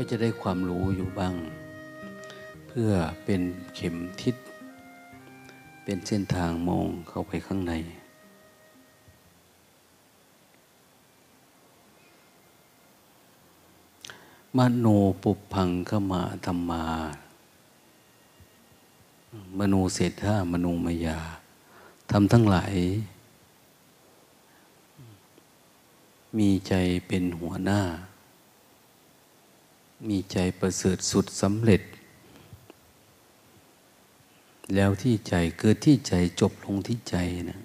ก็จะได้ความรู้อยู่บ้าง เพื่อเป็นเข็มทิศ เป็นเส้นทางมองเข้าไปข้างใน มโนปุพังขมาธรรมา มโนเศรษฐามโนมยาทำทั้งหลาย มีใจเป็นหัวหน้า มีใจประเสริฐสุดสำเร็จ แล้วที่ใจเกิดที่ใจจบลงที่ใจนะ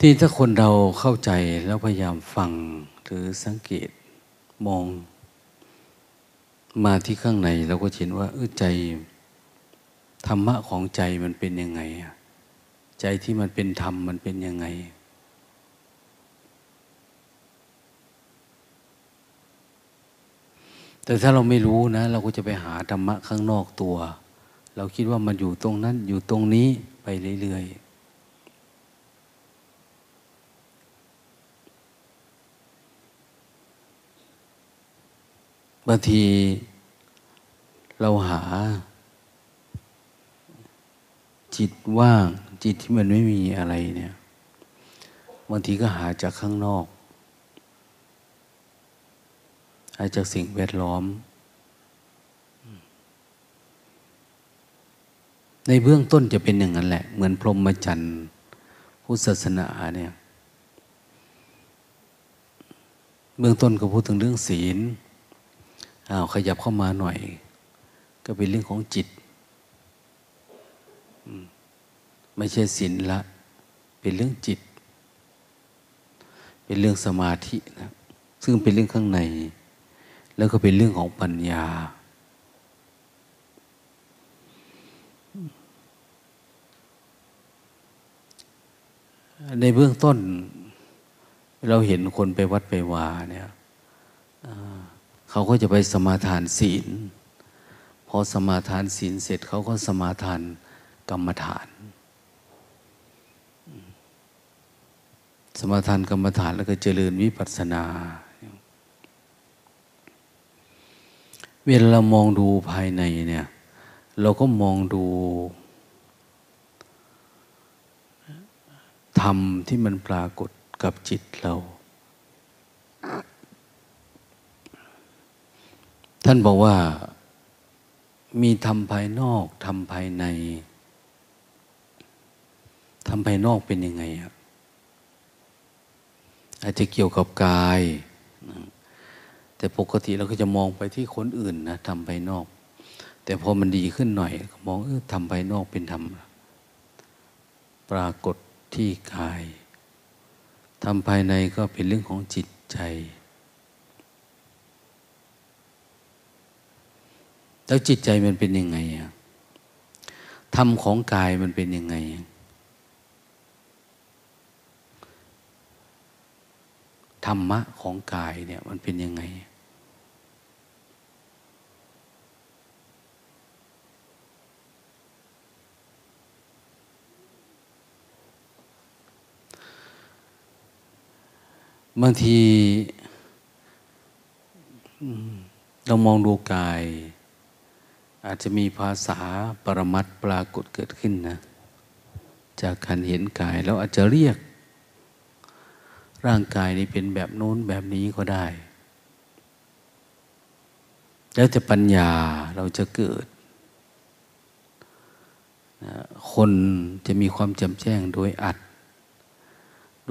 ที่ถ้าคนเราเข้าใจแล้วพยายามฟังหรือสังเกตมอง มาที่ข้างในเราก็เห็นว่าเออใจธรรมะของใจมันเป็นยังไง ใจที่มันเป็นธรรมมันเป็นยังไง แต่ถ้าเราไม่รู้นะ เราก็จะไปหาธรรมะข้างนอกตัว เราคิดว่ามันอยู่ตรงนั้นอยู่ตรงนี้ไปเรื่อยๆบางทีเราหา จิตว่างจิตที่มันไม่มีอะไรเนี่ยบางทีก็หาจากข้างนอก หา จากสิ่งแวดล้อม ในเบื้องต้นจะเป็นอย่างนั้นแหละ เหมือนพรหมจรรย์พุทธศาสนาเนี่ยเบื้องต้นก็พูดถึงเรื่องศีลอ้าวขยับเข้ามาหน่อย ก็เป็นเรื่องของจิต ไม่ใช่ศีลละ เป็นเรื่องจิต เป็นเรื่องสมาธินะ ซึ่งเป็นเรื่องข้างใน แล้วก็เป็นเรื่องของปัญญา ในเบื้องต้น เราเห็นคนไปวัดไปวาเนี่ยเขาก็จะไปสมาทานศีล พอสมาทานศีลเสร็จเขาก็สมาทานกรรมฐาน สมาทานกรรมฐานแล้วก็เจริญวิปัสสนา เวลาเรามองดูภายในเนี่ย เราก็มองดูธรรมที่มันปรากฏกับจิตเรา ท่านบอกว่า มีธรรมภายนอกธรรมภายในธรรมภายนอกเป็นยังไงครับอาจจะเกี่ยวกับกาย แต่ปกติเราก็จะมองไปที่คนอื่นนะทำภายนอก แต่พอมันดีขึ้นหน่อยมองเออทำภายนอกเป็นธรรมปรากฏที่กายทำภายในก็เป็นเรื่องของจิตใจ แล้วจิตใจมันเป็นยังไงอะธรรมของกายมันเป็นยังไง ธรรมะของกายเนี่ยมันเป็นยังไง บางทีเรามองดูกาย อาจจะมีภาษาปรมัตปรากฏเกิดขึ้นนะ จากการเห็นกายแล้วอาจจะเรียก ร่างกายนี้เป็นแบบโน้นแบบนี้ก็ได้ แล้วจะปัญญาเราจะเกิดคนจะมีความจำแจ้งโดยอัด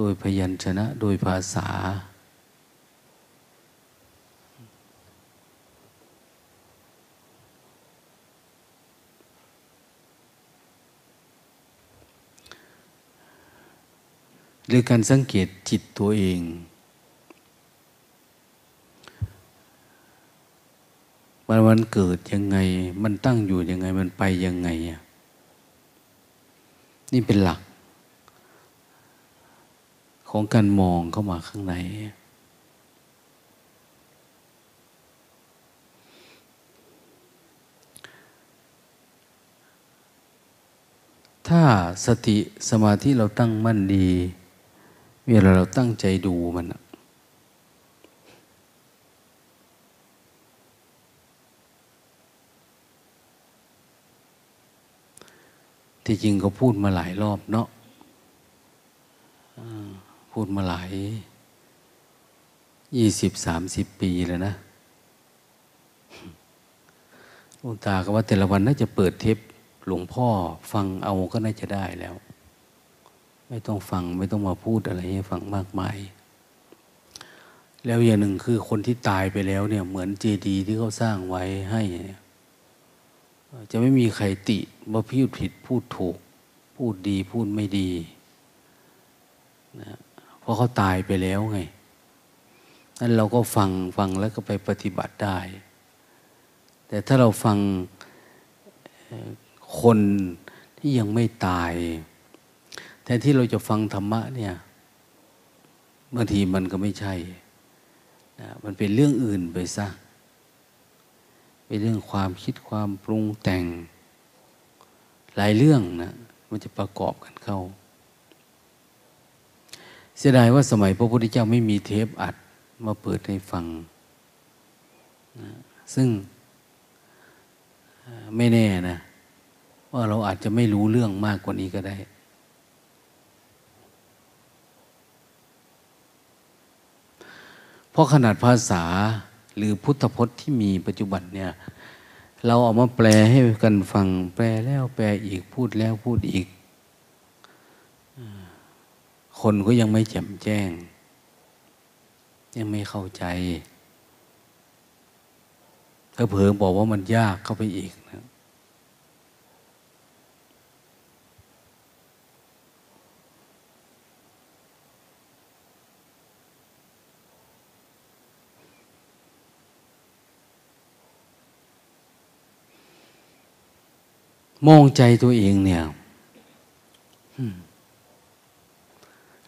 โดยพยัญชนะ โดยภาษา หรือการสังเกตจิตตัวเองวันวันเกิดยังไง มันตั้งอยู่ยังไง มันไปยังไง นี่เป็นหลัก ของการมองเข้ามาข้างใน ถ้าสติสมาธิเราตั้งมั่นดีเวลาเราตั้งใจดูมันที่จริงก็พูดมาหลายรอบเนาะ พูดมาหลายยี่สิบสามสิบปีแล้วนะหลวงตาก็ว่าแต่ละวันน่าจะเปิดเทปหลวงพ่อฟังเอาก็น่าจะได้แล้ว ไม่ต้องฟังไม่ต้องมาพูดอะไรให้ฟังมากมาย แล้วอย่างหนึ่งคือคนที่ตายไปแล้วเนี่ย เหมือนเจดีย์ที่เขาสร้างไว้ให้เนี่ยจะไม่มีใครติว่าพูดผิดพูดถูก พูดดีพูดไม่ดีนะ ราะเขาตายไปแล้วไงนั้นเราก็ฟังฟังแล้วก็ไปปฏิบัติได้ แต่ถ้าเราฟังคนที่ยังไม่ตายแทนที่เราจะฟังธรรมะเนี่ยบางทีมันก็ไม่ใช่นะมันเป็นเรื่องอื่นไปซะเป็นเรื่องความคิดความปรุงแต่ง หลายเรื่องนะมันจะประกอบกันเข้า เสียดายว่าสมัยพระพุทธเจ้าไม่มีเทปอัดมาเปิดให้ฟังนะซึ่งไม่แน่นะ ว่าเราอาจจะไม่รู้เรื่องมากกว่านี้ก็ได้ เพราะขนาดภาษาหรือพุทธพจน์ที่มีปัจจุบันเนี่ย เราเอามาแปลให้กันฟัง แปลแล้วแปลอีกพูดแล้วพูดอีก คนก็ยังไม่แจ่มแจ้ง ยังไม่เข้าใจถ้าเผลอบอกว่ามันยากเข้าไปอีกนะมองใจตัวเองเนี่ย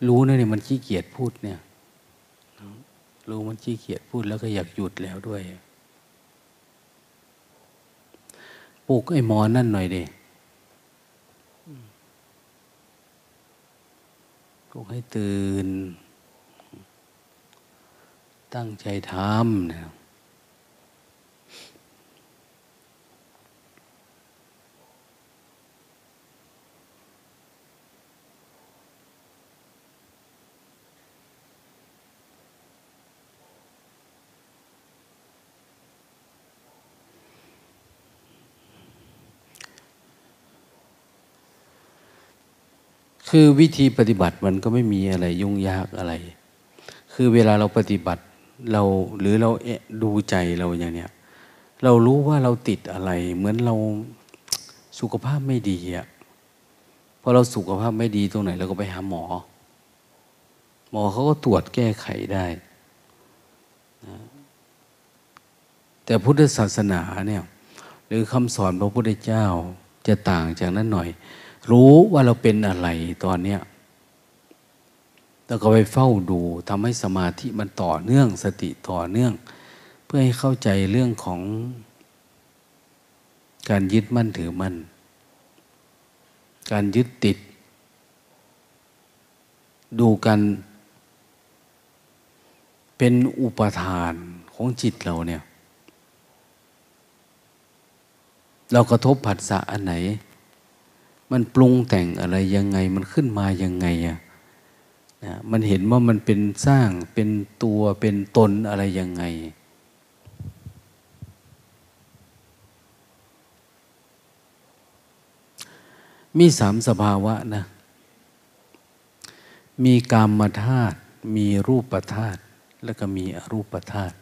รู้นะเนี่ยมันขี้เกียจพูดเนี่ย รู้มันขี้เกียจพูดแล้วก็อยากหยุดแล้วด้วยปลุกไอ้หมอนั่นหน่อยดิปลุกให้ตื่น ตั้งใจทำนะคื คือวิธีปฏิบัติมันก็ไม่มีอะไรยุ่งยากอะไร คือเวลาเราปฏิบัติเราหรือเราเดูใจเราอย่างเนี้ยเรารู้ว่าเราติดอะไร เหมือนเราสุขภาพไม่ดีอะพอเราสุขภาพไม่ดีตรงไหนเราก็ไปหาหมอ หมอเขาก็ตรวจแก้ไขได้นะแต่พุทธศาสนาเนี่ยหรือคำสอนพระพุทธเจ้าจะต่างจากนั้นหน่อย รู้ว่าเราเป็นอะไรตอนเนี้ยแล้วก็ไปเฝ้าดูทำให้สมาธิมันต่อเนื่องสติต่อเนื่อง เพื่อให้เข้าใจเรื่องของ การยึดมั่นถือมั่นการยึดติด ดูกัน เป็นอุปทานของจิตเราเนี่ย เรากระทบผัสสะอันไหน มันปรุงแต่งอะไรยังไงมันขึ้นมายังไงอะนะมันเห็นว่ามันเป็นสร้างเป็นตัวเป็นตนอะไรยังไง มีสามสภาวะนะ มีกามมาธาตุมีรูปธาตุแล้วก็มีอรูปธาตุ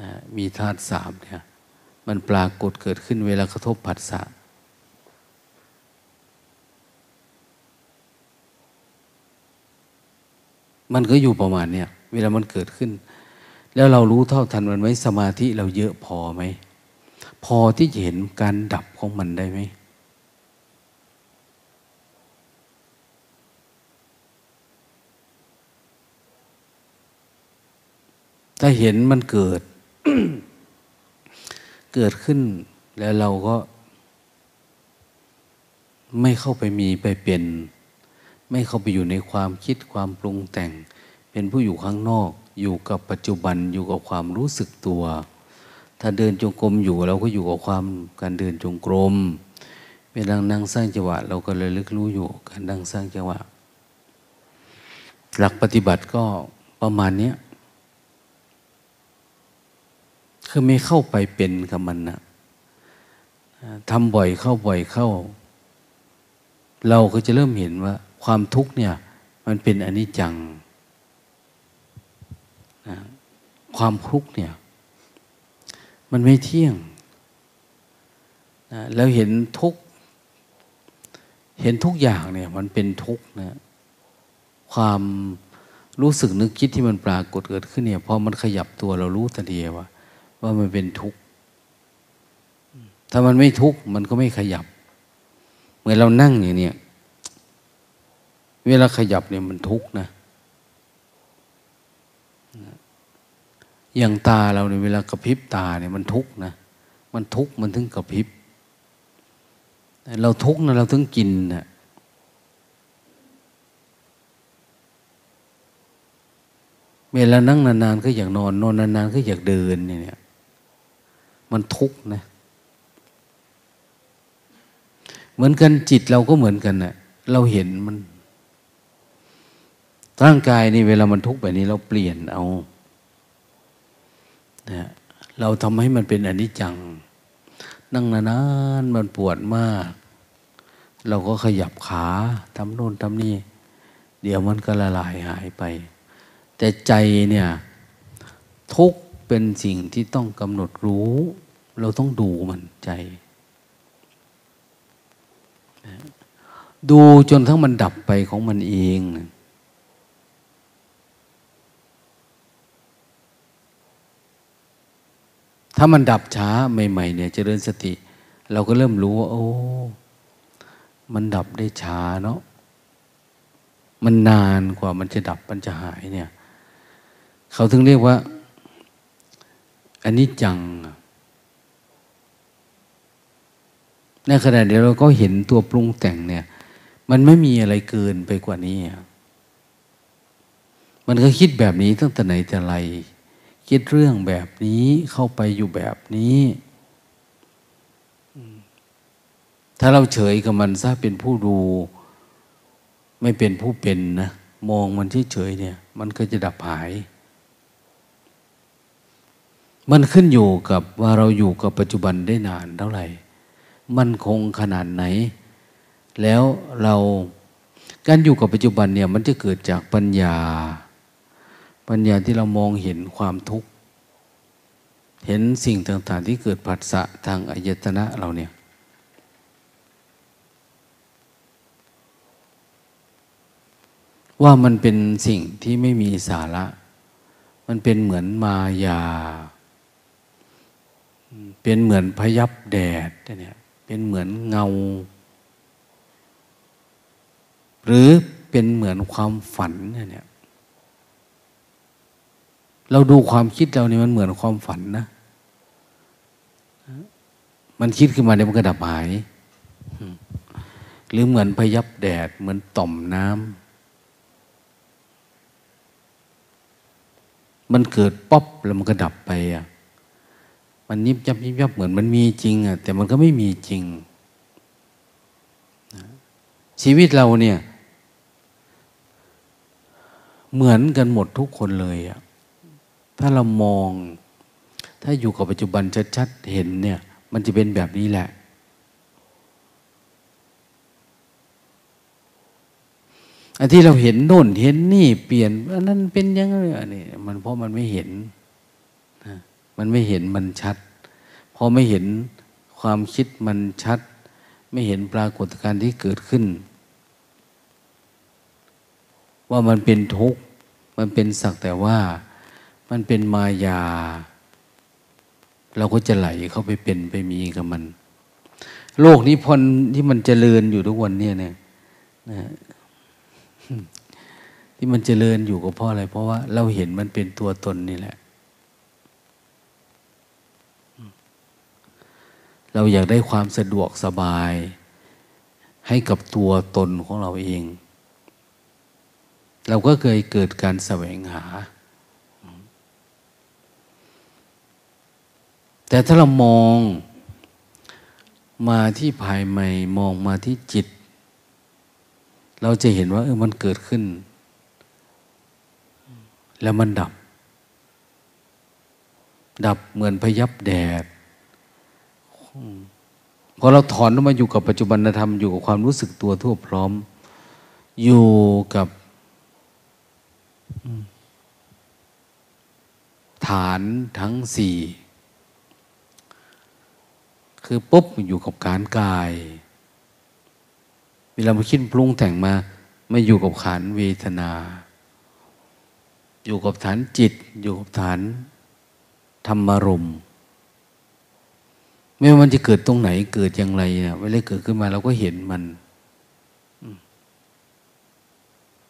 นะมีธาตุสามเนี่ยมันปรากฏเกิดขึ้นเวลากระทบผัสสะ มันก็อยู่ประมาณเนี้ยเวลามันเกิดขึ้น แล้วเรารู้เท่าทันมันไหมสมาธิเราเยอะพอไหม พอที่จะเห็นการดับของมันได้ไหมถ้าเห็นมันเกิด เกิดขึ้นแล้วเราก็ไม่เข้าไปมีไปเป็น ไม่เข้าไปอยู่ในความคิดความปรุงแต่ง เป็นผู้อยู่ข้างนอก อยู่กับปัจจุบันอยู่กับความรู้สึกตัว ถ้าเดินจงกรมอยู่เราก็อยู่กับความการเดินจงกรมเวเวลานั่งสร้างจังหวะ เราก็เลยลึกรู้อยู่การนั่งสร้างจังหวะ หลักปฏิบัติก็ประมาณนี้คือไม่เข้าไปเป็นกับมันนะทำบ่อยเข้าบ่อยเข้า เราก็จะเริ่มเห็นว่า ความทุกข์เนี่ย มันเป็นอนิจจังนะความทุกข์เนี่ย มันไม่เที่ยงนะแล้วเห็นทุกข์เห็นทุกอย่างเนี่ย มันเป็นทุกข์นะ ความรู้สึกนึกคิดที่มันปรากฏเกิดขึ้นเนี่ยพอมันขยับตัวเรารู้ทันทีว่า ว่ามันเป็นทุกข์ถ้ามันไม่ทุกข์มันก็ไม่ขยับ เหมือนเรานั่งอย่างเนี้ เวลาขยับเนี่ยมันทุกข์นะ อย่างตาเราเนี่ยเวลากระพริบตาเนี่ยมันทุกข์นะ มันทุกข์มันถึงกระพริบ เราทุกข์นะเราถึงกินนะเวลานั่งนานๆก็อยากนอน นอนนานๆก็อยากเดินเนี่ย มันทุกข์นะ เหมือนกันจิตเราก็เหมือนกันนะเราเห็นมัน ร่างกายนี่เวลามันทุกข์แบบนี้เราเปลี่ยนเอานะเราทำให้มันเป็นอนิจจัง นั่งนานๆมันปวดมาก เราก็ขยับขาทำโน่นทำนี่ เดี๋ยวมันก็ละลายหายไป แต่ใจเนี่ย ทุกเป็นสิ่งที่ต้องกำหนดรู้ เราต้องดูมันใจ ดูจนทั้งมันดับไปของมันเอง ถ้ามันดับช้าใหม่ ๆ เนี่ยเจริญสติ เราก็เริ่มรู้ว่าโอ้ มันดับได้ช้าเนาะมันนานกว่ามันจะดับมันจะหายเนี่ย เขาถึงเรียกว่าอันนี้จังในขณะเดียวเราก็เห็นตัวปรุงแต่งเนี่ย มันไม่มีอะไรเกินไปกว่านี้ มันก็คิดแบบนี้ตั้งแต่ไหนแต่ไร คิดเรื่องแบบนี้เข้าไปอยู่แบบนี้ ถ้าเราเฉยกับมันซะเป็นผู้ดู ไม่เป็นผู้เป็นนะมองมันเฉยๆเนี่ย มันก็จะดับหาย มันขึ้นอยู่กับว่าเราอยู่กับปัจจุบันได้นานเท่าไหร่ มันคงขนาดไหน แล้วเราการอยู่กับปัจจุบันเนี่ย มันจะเกิดจากปัญญา ปัญญาที่เรามองเห็นความทุกข์ เห็นสิ่งต่างๆที่เกิดผัสสะทางอายตนะเราเนี่ย ว่ามันเป็นสิ่งที่ไม่มีสาระ มันเป็นเหมือนมายา เป็นเหมือนพยับแดดเนี่ยเป็นเหมือนเงา หรือเป็นเหมือนความฝันเนี่ย เราดูความคิดเราเนี่ยมันเหมือนความฝันนะ มันคิดขึ้นมาเดี๋ยมันก็ดับหาย หรือเหมือนพยับแดด เหมือนต่อมน้ำ มันเกิดป๊อปแล้วมันก็ดับไปอะ มันยิบยับยิบยับเหมือนมันมีจริงอะ แต่มันก็ไม่มีจริง ชีวิตเราเนี่ย เหมือนกันหมดทุกคนเลยอะ ถ้าเรามอง ถ้าอยู่กับปัจจุบันชัดๆเห็นเนี่ย มันจะเป็นแบบนี้แหละ อันที่เราเห็นโน่นเห็นนี่เปลี่ยนอันนั้นเป็นยังไงอันนี้มันเพราะมันไม่เห็นมันไม่เห็นมันชัดพอไม่เห็นความคิดมันชัด ไม่เห็นปรากฏการณ์ที่เกิดขึ้น ว่ามันเป็นทุกข์มันเป็นสักแต่ว่า มันเป็นมายา เราก็จะไหลเข้าไปเป็นไปมีกับมัน โลกนี้พนที่มันเจริญอยู่ทุกวันเนี่ยเนี่ยนะที่มันเจริญอยู่ก็เพราะอะไร เพราะว่าเราเห็นมันเป็นตัวตนนี่แหละ เราอยากได้ความสะดวกสบาย ให้กับตัวตนของเราเอง เราก็เคยเกิดการแสวงหา แต่ถ้าเรามองมาที่ภายในมองมาที่จิต เราจะเห็นว่าเออมันเกิดขึ้น แล้วมันดับ ดับเหมือนพยับแดดพอเราถอนออกมาอยู่กับปัจจุบันธรรมอยู่กับความรู้สึกตัวทั่วพร้อม อยู่กับฐานทั้งสี่ คือปุ๊บอยู่กับการกาย เวลามาคิดปรุงแต่งมาไม่อยู่กับขานเวทนา อยู่กับฐานจิต อยู่กับฐานธรรมารมไม่ว่ามันจะเกิดตรงไหนเกิดอย่างไรเนี่ยเวลาเกิดขึ้นมาเราก็เห็นมัน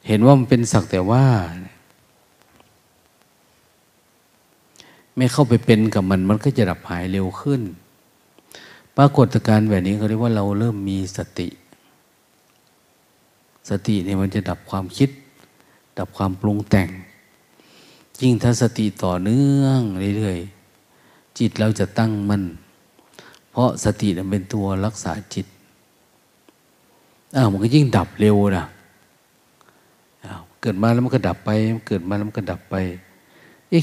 เห็นว่ามันเป็นสักแต่ว่า ไม่เข้าไปเป็นกับมัน มันก็จะดับหายเร็วขึ้น ปรากฏการณ์แบบนี้เขาเรียกว่าเราเริ่มมีสติ สติเนี่ยมันจะดับความคิด ดับความปรุงแต่ง ยิ่งถ้าสติต่อเนื่องเรื่อยๆจิตเราจะตั้งมั่นพราะสติเป็นตัวรักษาจิตอ้าวมันก็ยิ่งดับเร็วนะอ้าวเกิดมาแล้วมันก็ดับไป เกิดมาแล้วมันก็ดับไป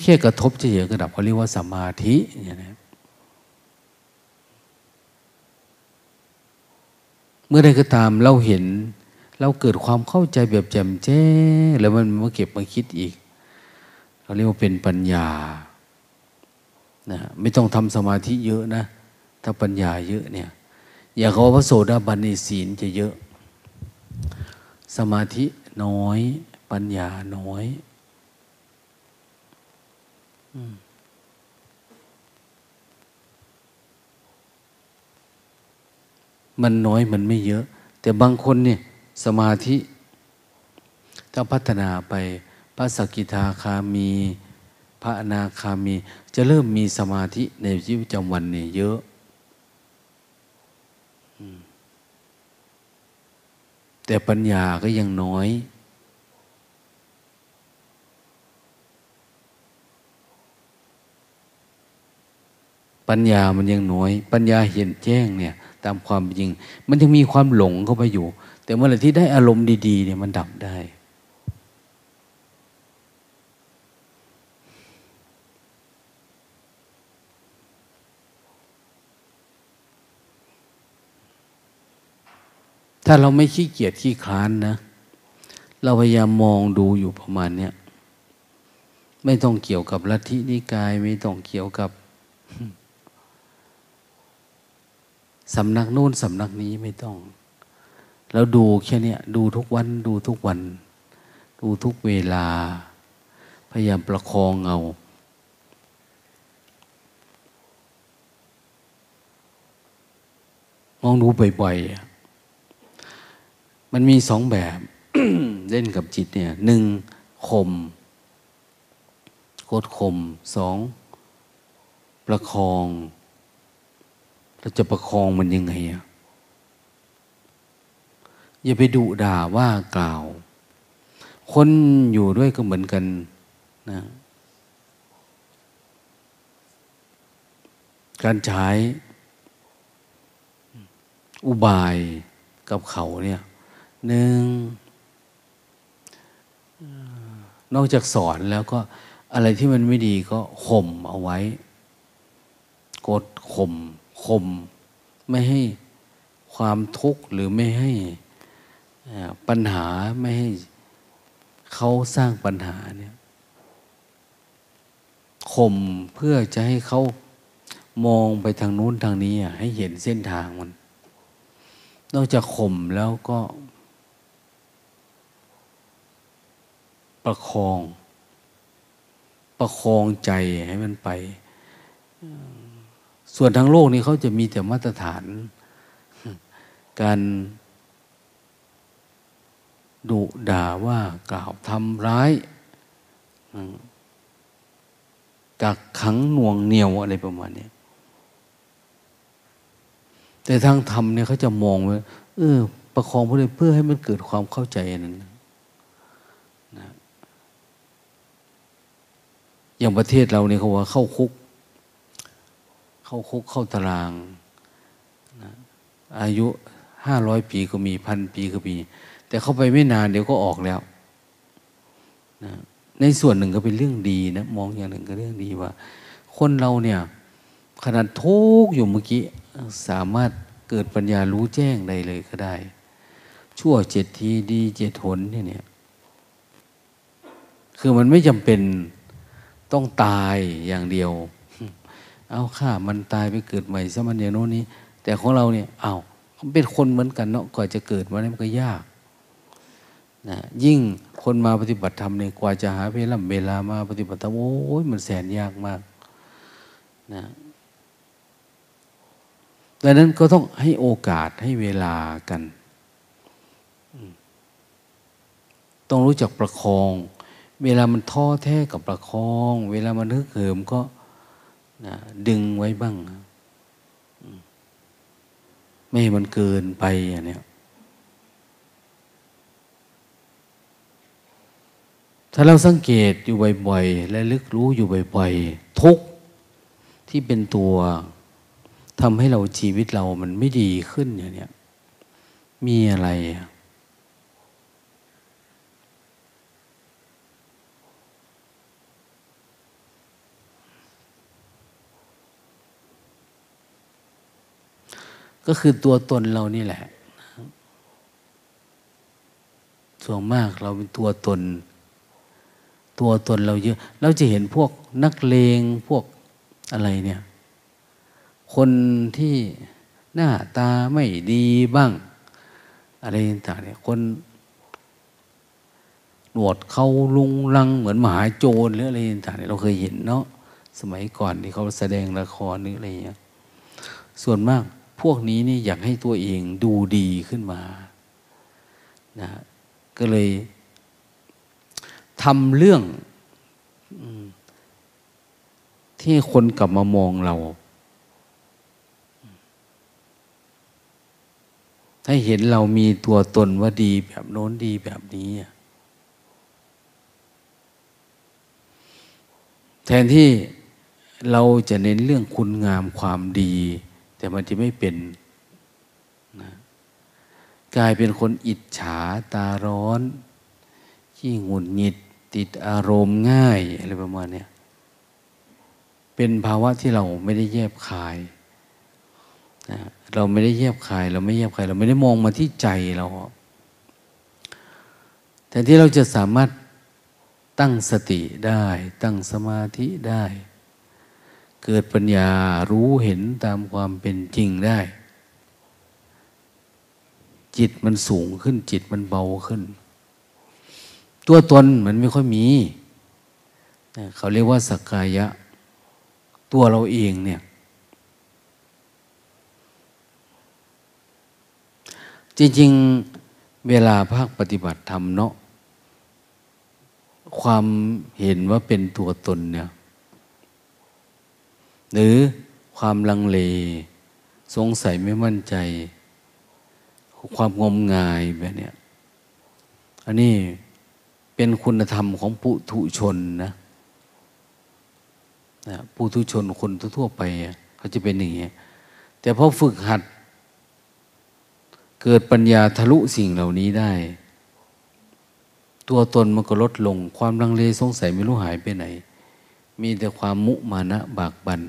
แค่กระทบเฉยๆก็ดับเขาเรียกว่าสมาธิอย่าง เมื่อใดก็ตามเราเห็น เราเกิดความเข้าใจแบบแจ่มแจ้งแล้วมันมาเก็บมาคิดอีกเขาเรียกว่าเป็นปัญญานะไม่ต้องทำสมาธิเยอะนะ ถ้าปัญญาเยอะเนี่ย อย่าเขาว่าโสดาบันในศีลจะเยอะ สมาธิน้อย ปัญญาน้อยมั มันน้อยมันไม่เยอะ แต่บางคนเนี่ยสมาธิถ้าพัฒนาไปพระสกิทาคามี พระอนาคามี จะเริ่มมีสมาธิในชีวิตประจำวันเนี่ยเยอะแต่ปัญญาก็ยังน้อย ปัญญามันยังน้อย ปัญญาเห็นแจ้งเนี่ย ตามความจริง มันยังมีความหลงเข้าไปอยู่ แต่เมื่อไหร่ที่ได้อารมณ์ดีๆเนี่ยมันดับได้ ถ้าเราไม่ขี้เกียจขี้คลานนะ เราพยายามมองดูอยู่ประมาณเนี้ยไม่ต้องเกี่ยวกับลัทธินิกาย ไม่ต้องเกี่ยวกับ สำนักนู่นสำนักนี้ไม่ต้อง แล้วดูแค่นี้ดูทุกวันดูทุกวัน ดูทุกเวลา พยายามประคองเอามองดูบ่อยๆ มันมีสองแบบ เล่นกับจิตเนี่ยหนึ่งข่มโคตรข่มสองประคอง เราจะประคองมันยังไงอะอย่าไปดุด่าว่ากล่าว คนอยู่ด้วยก็เหมือนกันนะการใช้ อุบายกับเขาเนี่ยหนึ่งนอกจากสอนแล้วก็อะไรที่มันไม่ดีก็ข่มเอาไว้ กดข่ม ข่มไม่ให้ความทุกข์หรือไม่ให้ปัญหาไม่ให้เขาสร้างปัญหาเนี่ยข่มเพื่อจะให้เขามองไปทางนู้นทางนี้ให้เห็นเส้นทางมัน นอกจากข่มแล้วก็ ประคอง ประคองใจให้มันไป ส่วนทางโลกนี้เขาจะมีแต่มาตรฐาน การดุด่าว่ากล่าวทำร้ายกักขังหน่วงเหนียวอะไรประมาณนี้แต่ทางธรรมเนี่ยเขาจะมองว่าเออ ประคองเพื่อเพื่อให้มันเกิดความเข้าใจนั้นอย่างประเทศเราเนี่ยเขาว่าเข้าคุก เข้าคุกเข้าตารางนะอายุห้าร้อยปีก็มีพันปีก็มี แต่เข้าไปไม่นานเดี๋ยวก็ออกแล้วนะในส่วนหนึ่งก็เป็นเรื่องดีนะมองอย่างหนึ่งก็เรื่องดีว่า คนเราเนี่ย ขนาดทุกอยู่เมื่อกี้ สามารถเกิดปัญญารู้แจ้งได้เลยก็ได้ ชั่วเจ็ดทีดีเจ็ดหนเนี่ยคือมันไม่จำเป็นต้องตายอย่างเดียว เอาข้ามันตายไปเกิดใหม่ซะมันอย่างโน้นนี้ แต่ของเราเนี่ยเอาเขาเป็นคนเหมือนกันเนาะกว่าจะเกิดมาเนี่ยมันก็ยากนะยิ่งคนมาปฏิบัติธรรมเนี่ยกว่าจะหาเวลาเวลามาปฏิบัติธรรมโอ้ยมันแสนยากมากนะดังนั้นก็ต้องให้โอกาสให้เวลากัน ต้องรู้จักประคอง เวลามันท้อแท้กับประคอง เวลามันฮึกเหิมก็ นะดึงไว้บ้าง ไม่ให้มันเกินไปอย่างนี้ถ้าเราสังเกตอยู่บ่อยๆและลึกรู้อยู่บ่อยๆทุกที่เป็นตัวทำให้เราชีวิตเรามันไม่ดีขึ้นอย่างนี้มีอะไร ก็คือตัวตนเรานี่แหละ ส่วนมากเราเป็นตัวตน ตัวตนเราเยอะ เราจะเห็นพวกนักเลงพวกอะไรเนี่ย คนที่หน้าตาไม่ดีบ้าง อะไรต่างเนี่ยคนหนวดเขาลุงลังเหมือนมหาโจรหรืออะไรต่างเนี่ยเราเคยเห็นเนาะสมัยก่อนที่เขาแสดงละครหรืออะไรเงี้ยส่วนมาก พวกนี้นี่อยากให้ตัวเองดูดีขึ้นมานะก็เลยทำเรื่องที่คนกลับมามองเรา ให้เห็นเรามีตัวตนว่าดีแบบโน้นดีแบบนี้ แทนที่เราจะเน้นเรื่องคุณงามความดี แต่มันจะไม่เป็นนะกลายเป็นคนอิจฉาตาร้อน ขี้หงุดหงิดติดอารมณ์ง่ายอะไรประมาณนี้เป็นภาวะที่เราไม่ได้แยบคายนะเราไม่ได้เยียบคาย เราไม่เยียบคาย เราไม่ได้มองมาที่ใจเราแต่ที่เราจะสามารถตั้งสติได้ ตั้งสมาธิได้ เกิดปัญญารู้เห็นตามความเป็นจริงได้ จิตมันสูงขึ้นจิตมันเบาขึ้น ตัวตนมันไม่ค่อยมีเขาเรียกว่าสักกายะ ตัวเราเองเนี่ย จริงๆ เวลาภาคปฏิบัติธรรมเนาะความเห็นว่าเป็นตัวตนเนี่ย หรือความลังเล สงสัยไม่มั่นใจ ความงมงายแบบนี้อันนี้เป็นคุณธรรมของปุถุชนนะนะปุถุชนคนทั่วไป เขาจะเป็นอย่างนี้แต่พอฝึกหัด เกิดปัญญาทะลุสิ่งเหล่านี้ได้ ตัวตนมันก็ลดลง ความลังเลสงสัยไม่รู้หายไปไหน มีแต่ความมุมานะบากบัน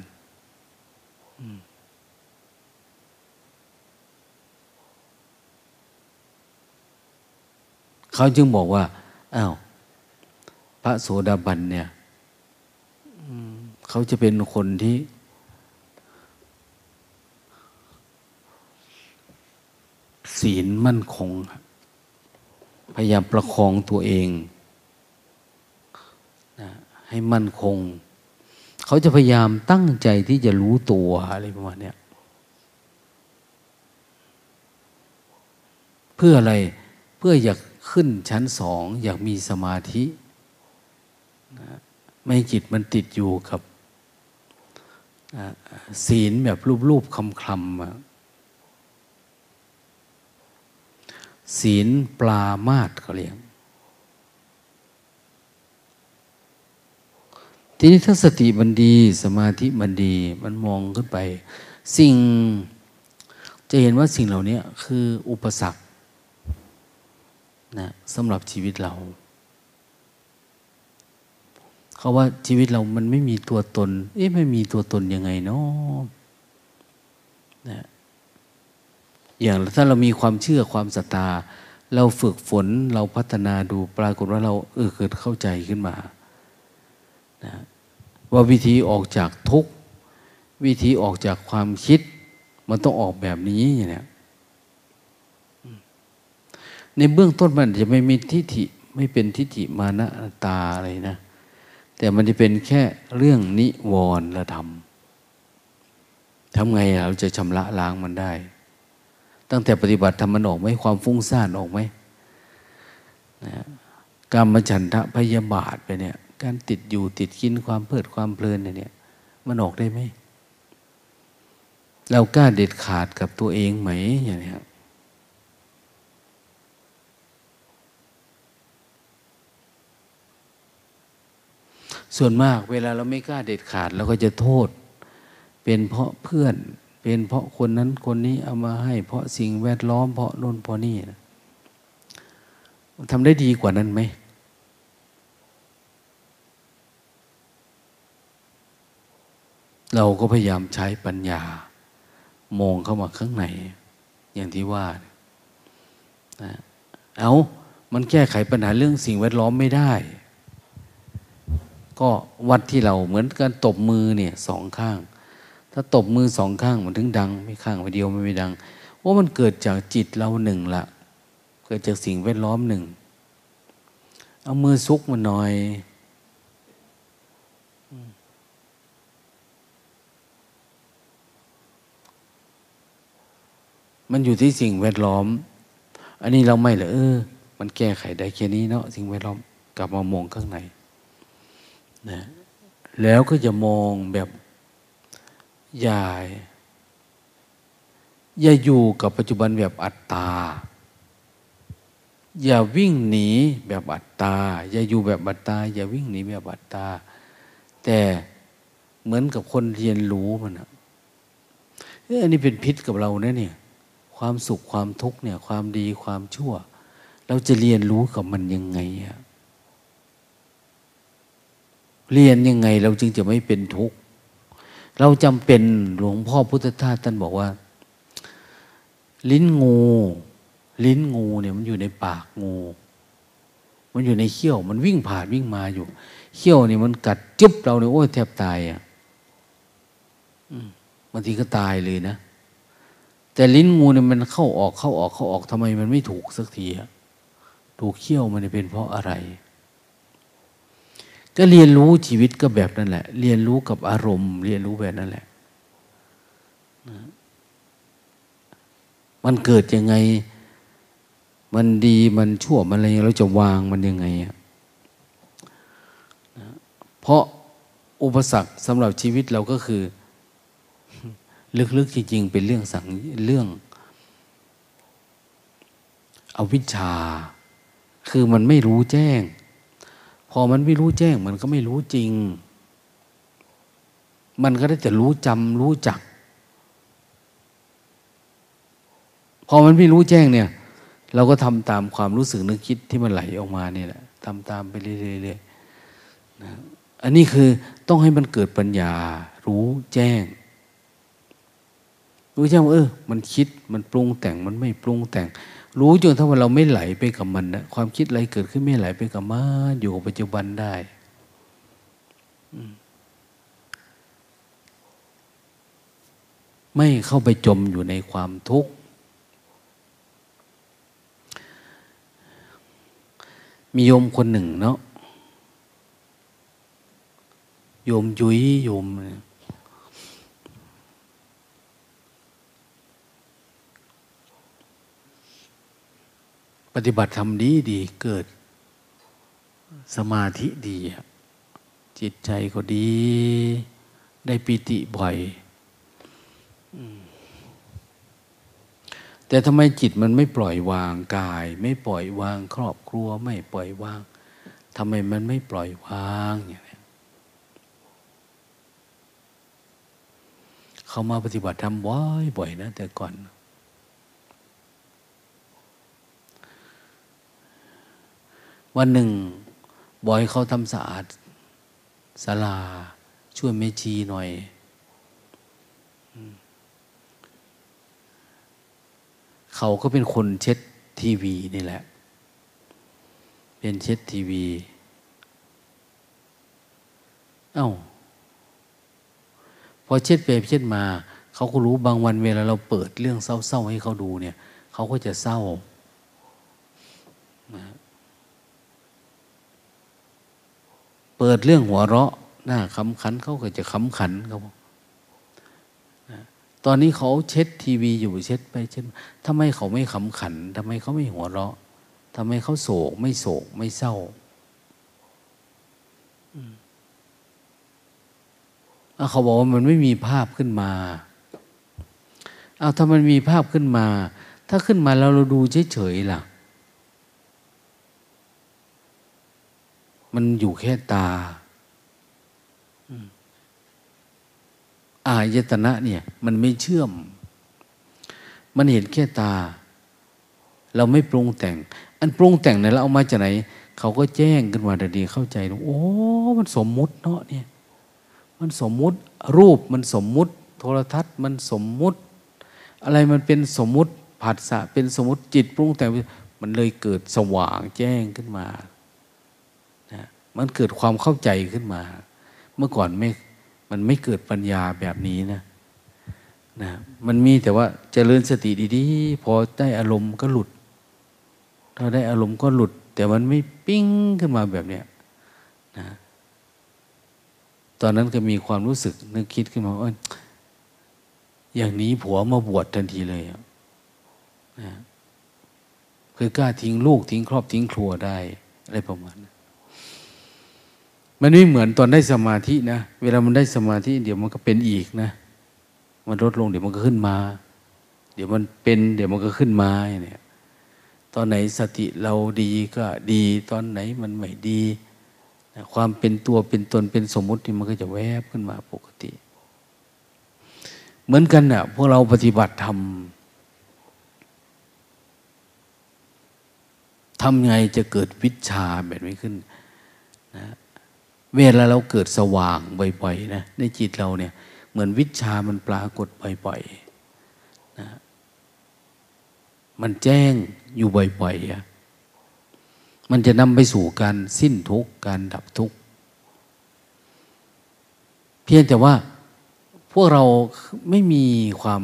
เขาจึงบอกว่าอ้าวพระโสดาบันเนี่ยเขาจะเป็นคนที่ ศีลมั่นคง พยายามประคองตัวเอง ให้มั่นคง เขาจะพยายามตั้งใจที่จะรู้ตัวอะไรประมาณนี้เพื่ออะไรเพื่ออยากขึ้นชั้นสอง อยากมีสมาธิ ไม่จิตมันติดอยู่กับศีลแบบรูปๆคำๆศีลปลามาตเขาเรียก ทีนี้ถ้าสติมันดีสมาธิมันดี มันมองขึ้นไป สิ่งจะเห็นว่าสิ่งเหล่านี้คืออุปสรรคนะสำหรับชีวิตเรา เขาว่าชีวิตเรามันไม่มีตัวตน เอ๊ะไม่มีตัวตนยังไงเนาะนะอย่างถ้าเรามีความเชื่อความศรัทธาเราฝึกฝนเราพัฒนาดูปรากฏว่าเราเออเกิดเข้าใจขึ้นมา นะว่าวิธีออกจากทุกข์วิธีออกจากความคิด มันต้องออกแบบนี้อย่างนี้ในเบื้องต้นมันจะไม่มีทิฏฐิไม่เป็นทิฏฐิมานะตาอะไรนะแต่มันจะเป็นแค่เรื่องนิวรณ์ธรรมทำไงเราจะชำระล้างมันได้ ตั้งแต่ปฏิบัติทำมันออกไหมความฟุ้งซ่านออกไหมนะกรรมฉันทะพยาบาทไปเนี่ย การติดอยู่ติดกินความเพลิดความเพลินเนี่ย มันออกได้ไหมเรากล้าเด็ดขาดกับตัวเองไหมอย่างนี้ครับส่วนมากเวลาเราไม่กล้าเด็ดขาดเราก็จะโทษ เป็นเพราะเพื่อน เป็นเพราะคนนั้นคนนี้เอามาให้ เพราะสิ่งแวดล้อมเพราะโน่นเพราะนี่นะทำได้ดีกว่านั้นไหม เราก็พยายามใช้ปัญญา มองเข้ามาข้างใน อย่างที่ว่านะเอามันแก้ไขปัญหาเรื่องสิ่งแวดล้อมไม่ได้ ก็วัดที่เราเหมือนกันตบมือเนี่ยสองข้าง ถ้าตบมือสองข้างมันถึงดัง ไม่ข้างไปเดียวมันไม่ดังว่ามันเกิดจากจิตเราหนึ่งละเกิดจากสิ่งแวดล้อมหนึ่ง เอามือซุกมันหน่อย มันอยู่ที่สิ่งแวดล้อม อันนี้เราไม่เหรอเออ มันแก้ไขได้แค่นี้เนาะสิ่งแวดล้อมกลับมามองข้างในนะแล้วก็จะมองแบบอย่าอย่าอยู่กับปัจจุบันแบบอัตตา อย่าวิ่งหนีแบบอัตตา อย่าอยู่แบบอัตตา อย่าวิ่งหนีแบบอัตตา แต่เหมือนกับคนเรียนรู้มันอะอันนี้เป็นพิษกับเรานะเนี่ย ความสุขความทุกข์เนี่ยความดีความชั่ว เราจะเรียนรู้กับมันยังไงอะเรียนยังไงเราจึงจะไม่เป็นทุกข์ เราจำเป็นหลวงพ่อพุทธทาสท่านบอกว่า ลิ้นงู ลิ้นงูเนี่ยมันอยู่ในปากงู มันอยู่ในเขี้ยว มันวิ่งผ่านวิ่งมาอยู่ เขี้ยวเนี่ยมันกัดจุ๊บเราเนี่ยโอ้ยแทบตายอะบางทีก็ตายเลยนะ แต่ลิ้นงูเนี่ยมันเข้าออกเข้าออกเข้าออกทำไมมันไม่ถูกสักทีอะถูกเขี้ยวมันเป็นเพราะอะไร ก็เรียนรู้ชีวิตก็แบบนั่นแหละ เรียนรู้กับอารมณ์ เรียนรู้แบบนั่นแหละมันเกิดยังไง มันดีมันชั่วมันอะไรเราจะวางมันยังไงเพราะอุปสรรคสำหรับชีวิตเราก็คือ ลึกๆจริงๆเป็นเรื่องสังเรื่องอวิชชา คือมันไม่รู้แจ้ง พอมันไม่รู้แจ้ง มันก็ไม่รู้จริง มันก็ได้แต่รู้จำรู้จัก พอมันไม่รู้แจ้งเนี่ย เราก็ทำตามความรู้สึกนึกคิดที่มันไหลออกมาเนี่ยแหละทำตามไปเรื่อยๆนะอันนี้คือต้องให้มันเกิดปัญญารู้แจ้ง รู้แจ้งว่าเออ มันคิดมันปรุงแต่งมันไม่ปรุงแต่ง รู้จนถ้าว่าเราไม่ไหลไปกับมันนะความคิดอะไรเกิดขึ้นไม่ไหลไปกับมันอยู่กับปัจจุบันได้ไม่เข้าไปจมอยู่ในความทุกข์ มีโยมคนหนึ่งเนาะ โยมยุ้ยโยมเนี่ย ปฏิบัติทำดีดีเกิด สมาธิดี จิตใจก็ดี ได้ปิติบ่อยแต่ทำไมจิตมันไม่ปล่อยวางกาย ไม่ปล่อยวางครอบครัว ไม่ปล่อยวางทำไมมันไม่ปล่อยวางอย่างนี้เขามาปฏิบัติทำบ่อยบ่อยนะแต่ก่อน วันหนึ่งบอยเขาทำสะอาดศาลาช่วยเมชีหน่อย เขาก็เป็นคนเช็ดทีวีนี่แหละ เป็นเช็ดทีวี เอา้า พอเช็ดไปเช็ดมา เขาก็รู้บางวันเวลาเราเปิดเรื่องเศร้าๆให้เขาดูเนี่ย เขาก็จะเศร้า เปิดเรื่องหัวเราะหน้าขำขันเขาก็จะขำขันเขาตอนนี้เขาเช็ดทีวีอยู่เช็ดไปเช็ดทำไมเขาไม่ขำขันทำไมเขาไม่หัวเราะทำไมเขาโศก ไม่โศก ไม่เศร้าเขาบอกว่ามันไม่มีภาพขึ้นมาเอาถ้ามันมีภาพขึ้นมา ถ้าขึ้นมาแล้วเราดูเฉยๆล่ะ มันอยู่แค่ตาอายตนะเนี่ย มันไม่เชื่อม มันเห็นแค่ตา เราไม่ปรุงแต่ง อันปรุงแต่งเนี่ยเราเอามาจากไหน เขาก็แจ้งขึ้นมาแต่ดีเข้าใจโอ้มันสมมุติเนาะเนี่ย มันสมมุติรูปมันสมมุติ โทรทัศน์มันสมมุติ อะไรมันเป็นสมมุติผัสสะเป็นสมมุติจิตปรุงแต่งมันเลยเกิดสว่างแจ้งขึ้นมา มันเกิดความเข้าใจขึ้นมา เมื่อก่อนไม่มันไม่เกิดปัญญาแบบนี้นะนะมันมีแต่ว่าจเจริญสติดีๆ พอได้อารมณ์ก็หลุด ถ้าได้อารมณ์ก็หลุด แต่มันไม่ปิ้งขึ้นมาแบบเนี้ยนะตอนนั้นก็มีความรู้สึกนึกคิดขึ้นมาว่าอย่างนี้ผัวมาบวชทันทีเลยนะคือกล้าทิ้งลูกทิ้งครอบทิ้งครัวได้อะไรประมาณนั้น มันไม่เหมือนตอนได้สมาธินะ เวลามันได้สมาธิ เดี๋ยวมันก็เป็นอีกนะ มันลดลงเดี๋ยวมันก็ขึ้นมา เดี๋ยวมันเป็น เดี๋ยวมันก็ขึ้นมาเนี่ย ตอนไหนสติเราดีก็ดี ตอนไหนมันไม่ดี ความเป็นตัวเป็นตนเป็นสมมุตินี่มันก็จะแวบขึ้นมาปกติ เหมือนกันนะ่ะพวกเราปฏิบัติทำทำไงจะเกิดวิชาแบบนี้ขึ้นนะ เวลาเราเกิดสว่างบ่อยๆนะในจิตเราเนี่ย เหมือนวิชามันปรากฏบ่อยๆนะมันแจ้งอยู่บ่อยๆมันจะนำไปสู่การสิ้นทุกข์การดับทุกข์เพียงแต่ว่าพวกเราไม่มีความ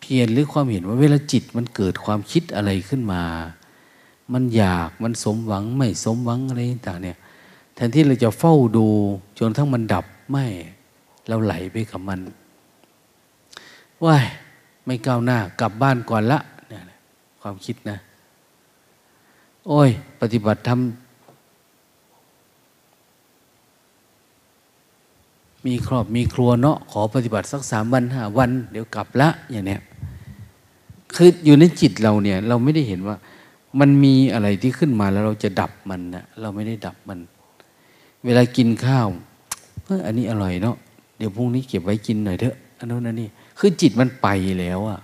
เพียรหรือความเห็นว่าเวลาจิตมันเกิดความคิดอะไรขึ้นมา มันอยากมันสมหวังไม่สมหวังอะไรต่างเนี่ย ทนที่เราจะเฝ้าดูจนทั้งมันดับไม่เราไหลไปกับมันว่ายไม่ก้าวหน้ากลับบ้านก่อนละเนี่ยความคิดนะ โอ้ย ปฏิบัติทำมีครอบมีครัวเนาะขอปฏิบัติสักสามวันห้าวัน เดี๋ยวกลับละอย่างเนี้ยคืออยู่ในจิตเราเนี่ย เราไม่ได้เห็นว่า มันมีอะไรที่ขึ้นมาแล้วเราจะดับมันนะเราไม่ได้ดับมัน เวลากินข้าวเอออันนี้อร่อยเนาะเดี๋ยวพรุ่งนี้เก็บไว้กินหน่อยเถอะอันนู้นอันนี้ คือจิตมันไปแล้วอะ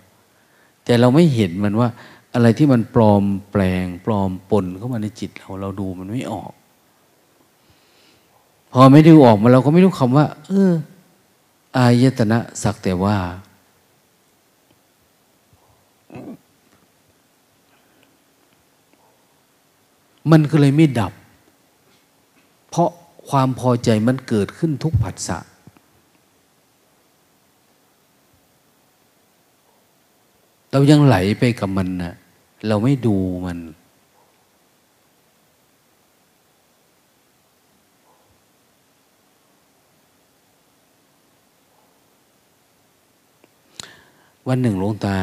แต่เราไม่เห็นมันว่า อะไรที่มันปลอมแปลง ปลอมปนเข้ามาในจิตเราเราดูมันไม่ออก พอไม่ดูออกมาเราก็ไม่รู้คำว่า เอออายตนะสักแต่ว่า มันก็เลยไม่ดับ เพราะ ความพอใจมันเกิดขึ้นทุกผัสสะเรายังไหลไปกับมันนะเราไม่ดูมัน วันหนึ่งหลวงตา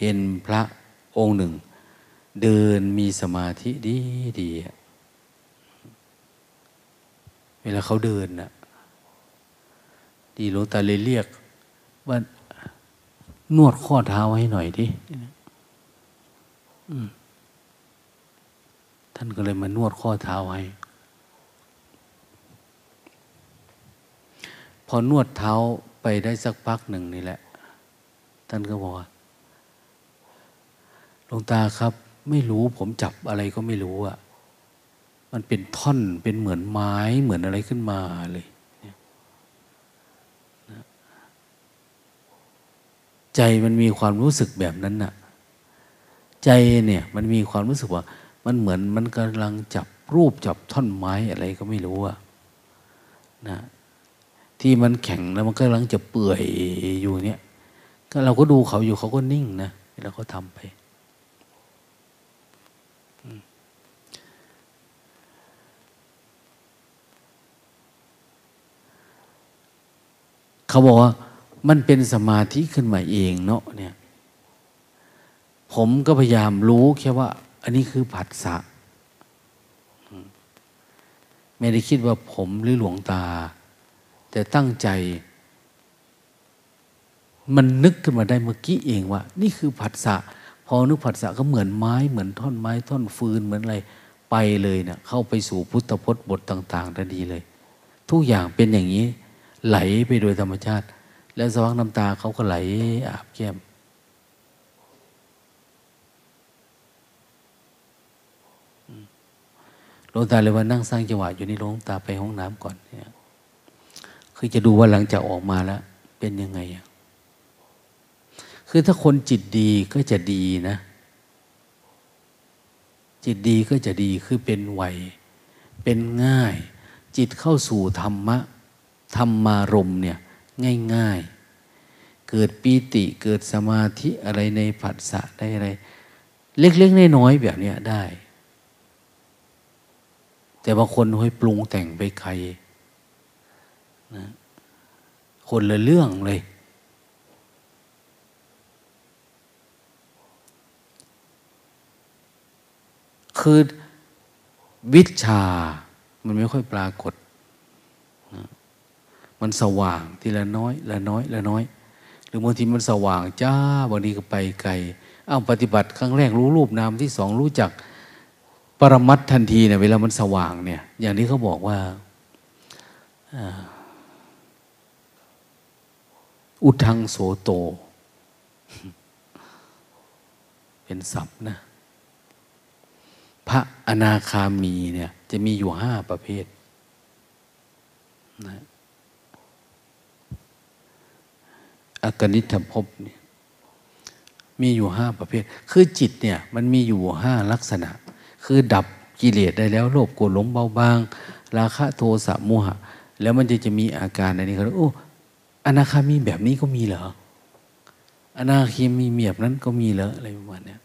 เห็นพระองค์หนึ่ง เดินมีสมาธิดีดี เวลาเขาเดินนะดีโลวงตาเลยเรียก ว่านวดข้อเท้าให้หน่อยดิท่านก็เลยมานวดข้อเท้าให้ พอนวดเท้าไปได้สักพักหนึ่งนี่แหละ ท่านก็บอกว่าหลวงตาครับ ไม่รู้ผมจับอะไรก็ไม่รู้อะ มันเป็นท่อนเป็นเหมือนไม้เหมือนอะไรขึ้นมาเลยใจมันมีความรู้สึกแบบนั้นน่ะ ใจเนี่ยมันมีความรู้สึกว่า มันเหมือนมันกำลังจับรูปจับท่อนไม้อะไรก็ไม่รู้อะนะที่มันแข็งแล้วมันกำลังจะเปื่อยอยู่เนี่ยก็เราก็ดูเขาอยู่เขาก็นิ่งนะแล้วก็ทำไป เขาบอกว่ามันเป็นสมาธิขึ้นมาเองเนาะเนี่ย ผมก็พยายามรู้แค่ว่า อันนี้คือผัสสะไม่ได้คิดว่าผมหรือหลวงตา แต่ตั้งใจ มันนึกขึ้นมาได้เมื่อกี้เองว่า นี่คือผัสสะพอนึกผัสสะก็เหมือนไม้เหมือนท่อนไม้ท่อนฟืนเหมือนอะไรไปเลยเนะี่ยเข้าไปสู่พุทธพจน์บทต่างๆทันทีเลย ทุกอย่างเป็นอย่างนี้ ไหลไปโดยธรรมชาติ แล้วสวักน้ำตาเขาก็ไหลอาบแก้มลวงตาเลยว่านั่งสร้างจังหวะอยู่นี่ลวงตาไปห้องน้ำก่อนเนี่ยคือจะดูว่าหลังจากออกมาแล้ว เป็นยังไงคือถ้าคนจิตดีก็จะดีนะ จิตดีก็จะดีคือเป็นไวเป็นง่าย จิตเข้าสู่ธรรมะ ธรรมารมเนี่ยง่าย ๆ เกิดปีติเกิดสมาธิอะไรในผัสสะได้อะไร เล็กๆน้อยๆแบบนี้ได้ แต่บางคนห้ปรุงแต่งไปใครนะคนละเรื่องเลย คือวิชามันไม่ค่อยปรากฏ มันสว่างทีละน้อย ละน้อย ละน้อย หรือบางทีมันสว่างจ้าบางทีก็ไปไกลอ้าวปฏิบัติครั้งแรกรู้รูปนามที่สองรู้จักปรมัตทันทีเนี่ยเวลามันสว่างเนี่ย อย่างนี้เขาบอกว่าอุทังโสโต เป็นศัพท์นะ พระอนาคามีเนี่ย จะมีอยู่ห้าประเภทนะ อกนิธภพเนี่ยมีอยู่ห้าประเภท คือจิตเนี่ยมันมีอยู่ห้าลักษณะ คือดับกิเลสได้แล้วโลภโกรธหลงเบาบาง ราคะโทสะโมหะ แล้วมันจะจะมีอาการอันนี้เขาโอ้อนาคามีแบบนี้ก็มีเหรออนาคามีแบบนั้นก็มีเหรออะไรประมาณนี้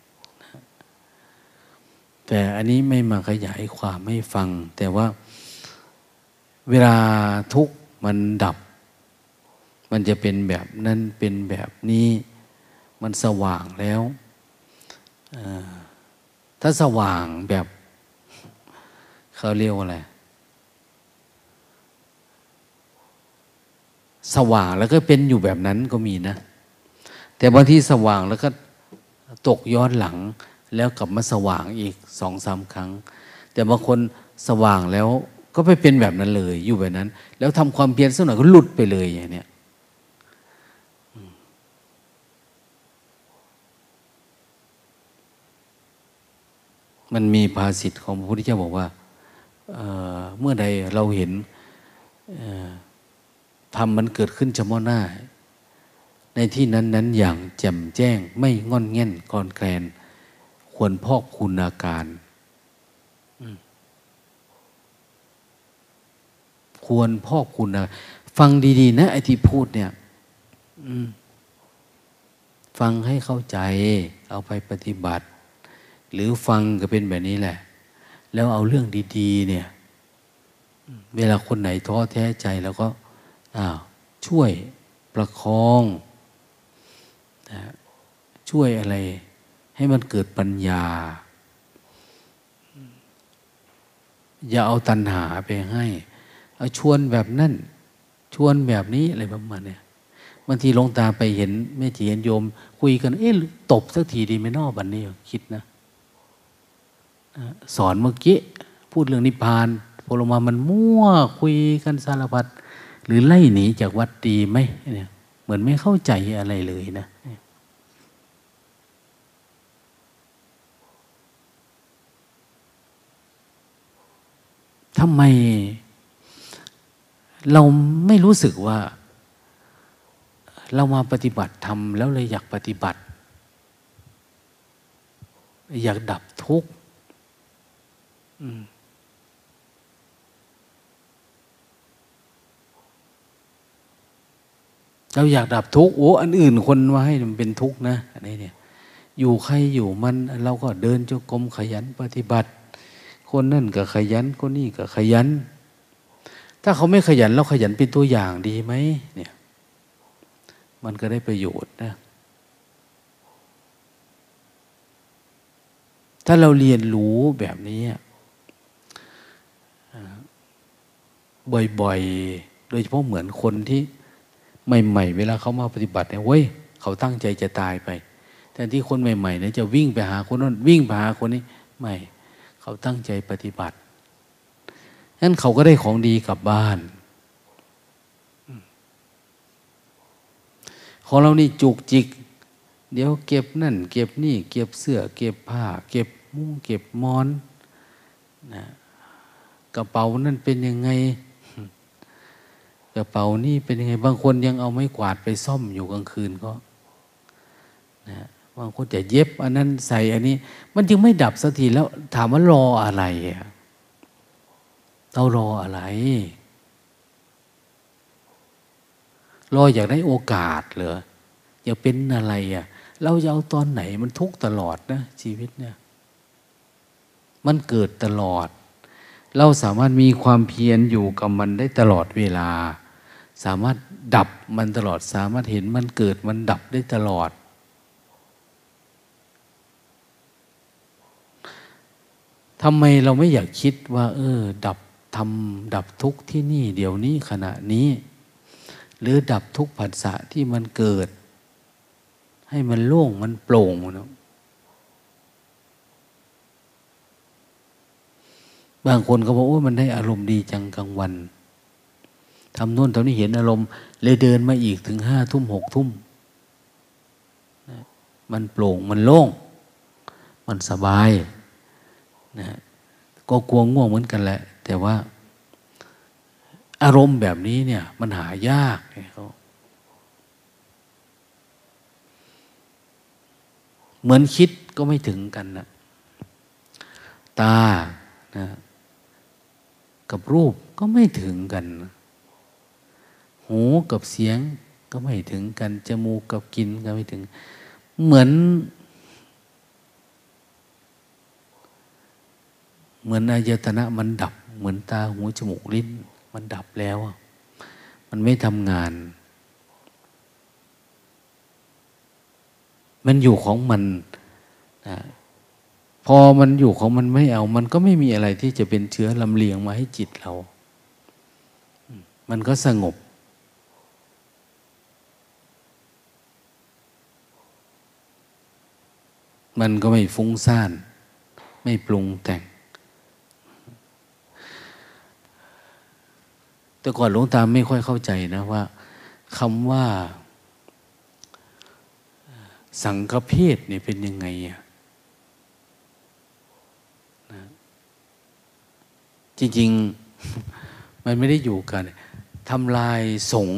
แต่อันนี้ไม่มาขยายความให้ฟัง แต่ว่าเวลาทุกมันดับ มันจะเป็นแบบนั้นเป็นแบบนี้ มันสว่างแล้วถ้าสว่างแบบเขาเรียกว่าอะไรสว่างแล้วก็เป็นอยู่แบบนั้นก็มีนะ แต่บางที่สว่างแล้วก็ตกย้อนหลัง แล้วกลับมาสว่างอีกสองสามครั้ง แต่บางคนสว่างแล้วก็ไปเป็นแบบนั้นเลยอยู่แบบนั้น แล้วทำความเพียรสักหน่อยก็หลุดไปเลยอย่างเนี้ย มันมีภาษิตของพระพุทธเจ้าบอกว่าเเมื่อใดเราเห็นทำมันเกิดขึ้นเฉพาะหน้า ในที่นั้นนั้นอย่างแจ่มแจ้งไม่งอนเง่นกรอนแกลน ควรพอกคุณอาการ ควรพอกคุณาฟังดี ๆ นะ ไอ้ที่พูดเนี่ยฟังให้เข้าใจเอาไปปฏิบัติ หรือฟังก็เป็นแบบนี้แหละ แล้วเอาเรื่องดีๆ เนี่ย เวลาคนไหนท้อแท้ใจแล้วก็ช่วยประคองนะช่วยอะไร ให้มันเกิดปัญญา อย่าเอาตัณหาไปให้ เอาชวนแบบนั่น ชวนแบบนี้อะไรประมาณเนี่ยบางทีลงตาไปเห็นแม่จีเห็นโยม คุยกัน เอ๊ะตบสักทีดีไหมนอบันนี้คิดนะ สอนเมื่อกี้พูดเรื่องนิพพานพอลงมามันมั่วคุยกันสารพัดหรือไล่หนีจากวัดดีไหมเนี่ยเหมือนไม่เข้าใจอะไรเลยนะทำไม เราไม่รู้สึกว่า เรามาปฏิบัติทำแล้วเลยอยากปฏิบัติ อยากดับทุกข์ เราอยากดับทุกข์โอ้อันอื่นคนมาให้มันเป็นทุกข์นะอันนี้เนี่ย อยู่ใครอยู่มันเราก็เดินจงกรมขยันปฏิบัติ คนนั่นก็ขยันคนนี้ก็ขยัน ถ้าเขาไม่ขยันเราขยันเป็นตัวอย่างดีไหมเนี่ย มันก็ได้ประโยชน์นะถ้าเราเรียนรู้แบบนี้ บ่อยๆ โดยเฉพาะเหมือนคนที่ใหม่ ๆ เวลาเขามาปฏิบัติเนี่ยเว้ยเขาตั้งใจจะตายไปแต่ที่คนใหม่ๆเนี่ยจะวิ่งไปหาคนนั้นวิ่งไปหาคนนี้ไม่เขาตั้งใจปฏิบัตินั้นเขาก็ได้ของดีกลับบ้าน ของเรานี่จุกจิก เดี๋ยวเก็บนั่น เก็บนี่ เก็บเสื้อ เก็บผ้า เก็บมุ้งเก็บมอนนะกระเป๋านั่นเป็นยังไง กระเป๋านี่เป็นยังไง บางคนยังเอาไม้กวาดไปซ่อมอยู่กลางคืนก็นะบางคนจะเย็บ อันนั้นใส่อันนี้ มันจึงไม่ดับสักทีแล้วถามว่ารออะไรอะเรารออะไร รออยากได้โอกาสเหรออยากเป็นอะไรอะเราจะเอาตอนไหนมันทุกตลอดนะชีวิตเนี่ย มันเกิดตลอด เราสามารถมีความเพียรอยู่กับมันได้ตลอดเวลา สามารถดับมันตลอด สามารถเห็นมันเกิดมันดับได้ตลอด ทำไมเราไม่อยากคิดว่า เออ ดับทำดับทุกข์ที่นี่ เดี๋ยวนี้ขณะนี้ หรือดับทุกข์ผัสสะที่มันเกิด ให้มันโล่งมันโปร่งนะ บางคนก็บอกว่ามันได้อารมณ์ดีจังกลางวันทำนู่นทำนี้เห็นอารมณ์ เลยเดินมาอีกถึงห้าทุ่มหกทุ่มมันโปร่งมันโล่ง มันสบายนะก็กลัวง่วงเหมือนกันแหละ แต่ว่า อารมณ์แบบนี้เนี่ย มันหายากเขาเหมือนคิดก็ไม่ถึงกันนะตานะ กับรูปก็ไม่ถึงกัน หูกับเสียงก็ไม่ถึงกัน จมูกกับกลิ่นก็ไม่ถึง เหมือน เหมือนอายตนะมันดับ เหมือนตาหูจมูกลิ้น มันดับแล้ว มันไม่ทำงาน มันอยู่ของมันนะ อมันอยู่ของมันไม่เอา มันก็ไม่มีอะไรที่จะเป็นเชื้อลำเลียงมาให้จิตเรา มันก็สงบ มันก็ไม่ฟุ้งซ่าน ไม่ปรุงแต่ง แต่ก่อนหลวงตาไม่ค่อยเข้าใจนะว่าคำว่า สังฆเพศเนี่ยเป็นยังไงอะ จริง ๆ มันไม่ได้อยู่กันทำลายสง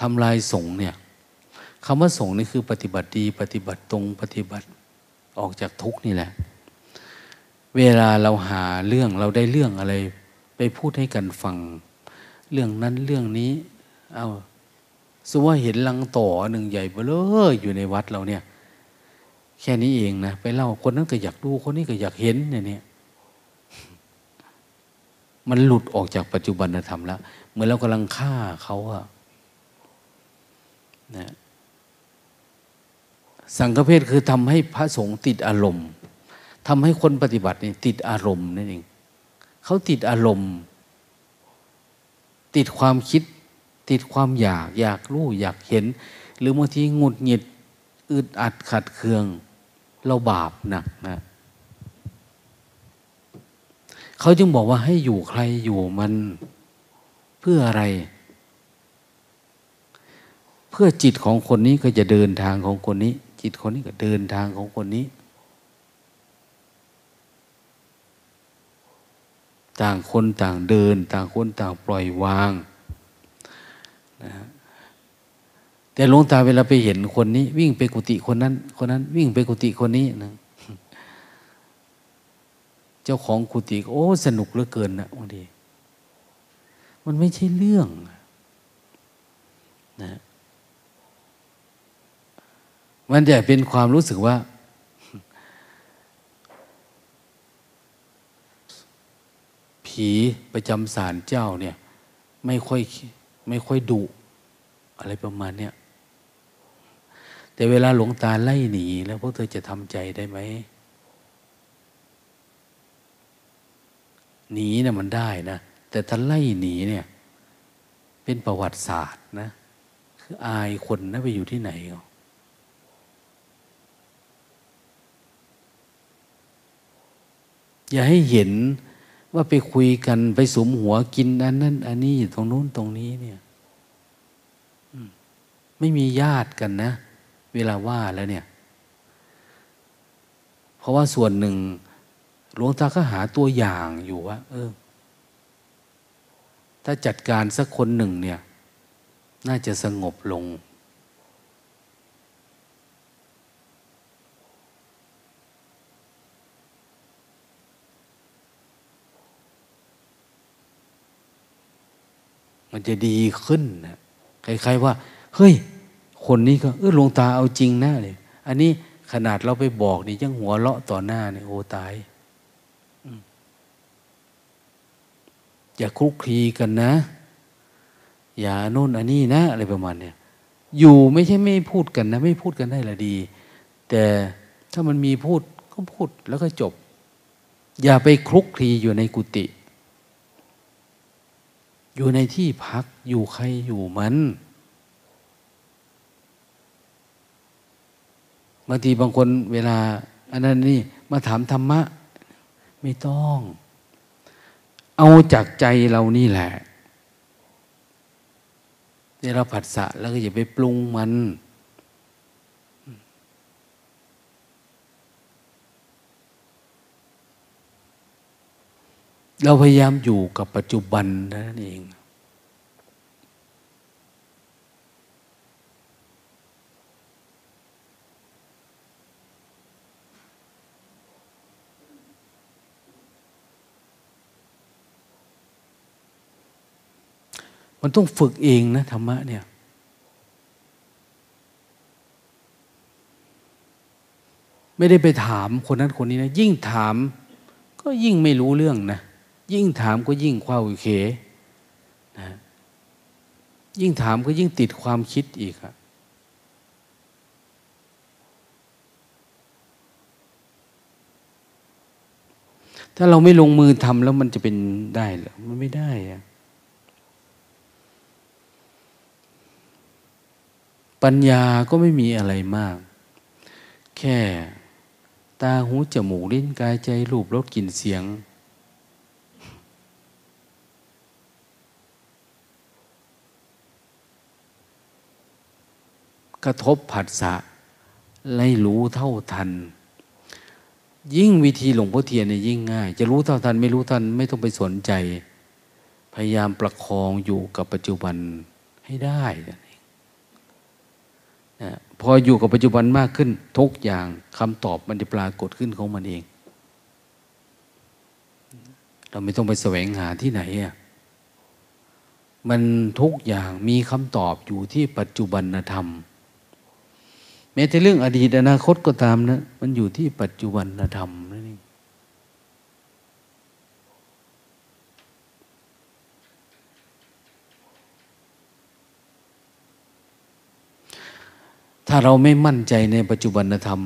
ทำลายสงเนี่ยคำว่าสงนี่คือปฏิบัติดี ปฏิบัติตรงปฏิบัติออกจากทุกนี่แหละ เวลาเราหาเรื่องเราได้เรื่องอะไร ไปพูดให้กันฟัง เรื่องนั้นเรื่องนี้ เอาสมว่าเห็นลังต่อหนึ่งใหญ่เบ้ออยู่ในวัดเราเนี่ย แค่นี้เองนะไปเล่าคนนั้นก็อยากดูคนนี้ก็อยากเห็นเนี่ยเนี่ยมันหลุดออกจากปัจจุบันธรรมแล้วเหมือนเรากำลังฆ่าเขาอะนะสังฆเพศคือทำให้พระสงฆ์ติดอารมณ์ทำให้คนปฏิบัตินี่ติดอารมณ์นั่นเองเขาติดอารมณ์ ติดความคิด ติดความอยาก อยากรู้ อยากเห็น หรือบางทีหงุดหงิดอึดอัดขัดเคือง เราบาปหนักนะเขาจึงบอกว่าให้อยู่ใครอยู่มันเพื่ออะไร เพื่อจิตของคนนี้ก็จะเดินทางของคนนี้ จิตคนนี้ก็เดินทางของคนนี้ ต่างคนต่างเดิน ต่างคนต่างปล่อยวางนะ แต่หลวงตาเวลาไปเห็นคนนี้ วิ่งไปกุฏิคนนั้น คนนั้น วิ่งไปกุฏิคนนี้นะเจ้าของกุฏิโอ้ สนุกเหลือเกินนะบางทีมันไม่ใช่เรื่องนะมันจะเป็นความรู้สึกว่า ผีประจำศาลเจ้าเนี่ย ไม่ค่อยไม่ค่อยดุอะไรประมาณเนี้ย แต่เวลาหลวงตาไล่หนีแล้วพวกเธอจะทำใจได้ไหมหนีเนะ่ะมันได้นะ แต่ถ้าไล่หนีเนี่ย เป็นประวัติศาสตร์นะ คืออายคนนะไปอยู่ที่ไหนก็อย่าให้เห็นว่าไปคุยกันไปสมหัวกินอันนั้น อันนี้อยู่ตรงนู้นตรงนี้เนี่ยไม่มีญาติกันนะ เวลาว่าแล้วเนี่ย เพราะว่าส่วนหนึ่งหลวงตาก็หาตัวอย่างอยู่ว่า เออ ถ้าจัดการสักคนหนึ่งเนี่ย น่าจะสงบลง มันจะดีขึ้นนะคล้ายๆว่า เฮ้ย คนนี้ก็เออหลวงตาเอาจริงนะเลยอันนี้ขนาดเราไปบอกนี่ยังหัวเราะต่อหน้าเนี่ยโอ้ตายอย่าคลุกคลีกันนะ อย่าโน่นอันนี้นะอะไรประมาณเนี่ยอยู่ไม่ใช่ไม่พูดกันนะ ไม่พูดกันได้ละดี แต่ถ้ามันมีพูดก็พูดแล้วก็จบ อย่าไปคลุกคลีอยู่ในกุฏิอยู่ในที่พักอยู่ใครอยู่มัน บางทีบางคนเวลา อันนั้นนี่มาถามธรรมะ ไม่ต้อง เอาจากใจเรานี่แหละเดี๋ยวเราผัดสะแล้วก็อย่าไปปรุงมัน เราพยายามอยู่กับปัจจุบันนั่นเอง มันต้องฝึกเองนะธรรมะเนี่ย ไม่ได้ไปถามคนนั้นคนนี้นะ ยิ่งถาม ก็ยิ่งไม่รู้เรื่องนะ ยิ่งถามก็ยิ่งคว้าวิเคนะยิ่งถามก็ยิ่งติดความคิดอีกอะถ้าเราไม่ลงมือทำแล้วมันจะเป็นได้หรือมันไม่ได้อะ ปัญญาก็ไม่มีอะไรมาก แค่ตาหูจมูกลิ้นกายใจรูปรสกลิ่นเสียง กระทบผัสสะไล่รู้เท่าทัน ยิ่งวิธีหลวงพ่อเทียนเนี่ยยิ่งง่าย จะรู้เท่าทันไม่รู้ทันไม่ต้องไปสนใจ พยายามประคองอยู่กับปัจจุบันให้ได้ พออยู่กับปัจจุบันมากขึ้น ทุกอย่างคำตอบมันจะปรากฏขึ้นของมันเอง เราไม่ต้องไปแสวงหาที่ไหนอะมันทุกอย่างมีคำตอบอยู่ที่ปัจจุบันธรรม แม้แต่เรื่องอดีตอนาคตก็ตามนะ มันอยู่ที่ปัจจุบันธรรมนั่นเอง ถ้าเราไม่มั่นใจในปัจจุบันธรรม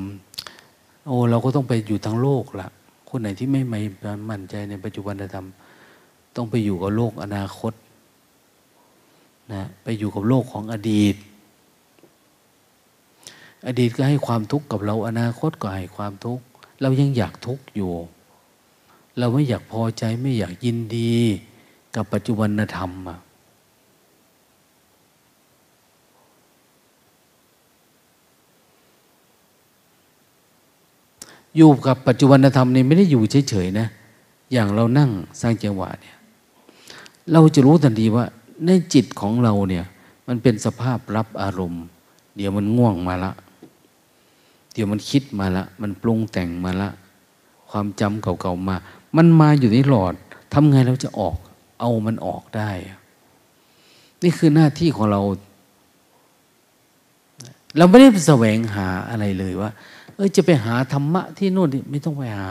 โอ้เราก็ต้องไปอยู่ทั้งโลกละคนไหนที่ไม่ไม่มั่นใจในปัจจุบันธรรม ต้องไปอยู่กับโลกอนาคตนะไปอยู่กับโลกของอดีต อดีตก็ให้ความทุกข์กับเราอนาคตก็ให้ความทุกข์เรายังอยากทุกข์อยู่ เราไม่อยากพอใจไม่อยากยินดีกับปัจจุบันธรรมอะ อยู่กับปัจจุบันธรรมนี่ไม่ได้อยู่เฉยๆนะ อย่างเรานั่งสร้างจังหวะเนี่ยเราจะรู้ทันทีว่าในจิตของเราเนี่ยมันเป็นสภาพรับอารมณ์ เดี๋ยวมันง่วงมาละ เดี๋ยวมันคิดมาละ มันปรุงแต่งมาละ ความจำเก่าๆมา มันมาอยู่ในหลอดทำไงเราจะออก เอามันออกได้ นี่คือหน้าที่ของเรา เราไม่ได้แสวงหาอะไรเลยว่า เออจะไปหาธรรมะที่โน่นไม่ต้องไปหา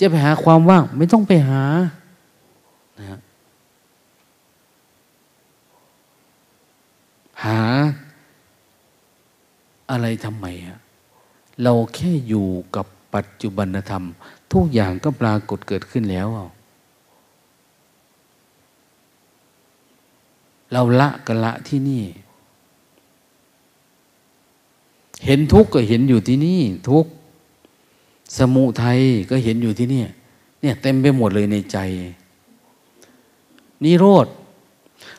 จะไปหาความว่าง ไม่ต้องไปหานะหาอะไรทำไมอะเราแค่อยู่กับปัจจุบันธรรม ทุกอย่างก็ปรากฏเกิดขึ้นแล้ว เราละก็ละที่นี่ เห็นทุกข์ก็เห็นอยู่ที่นี่ ทุกข์สมุทัยก็เห็นอยู่ที่นี่เนี่ยเต็มไปหมดเลยในใจ นิโรธ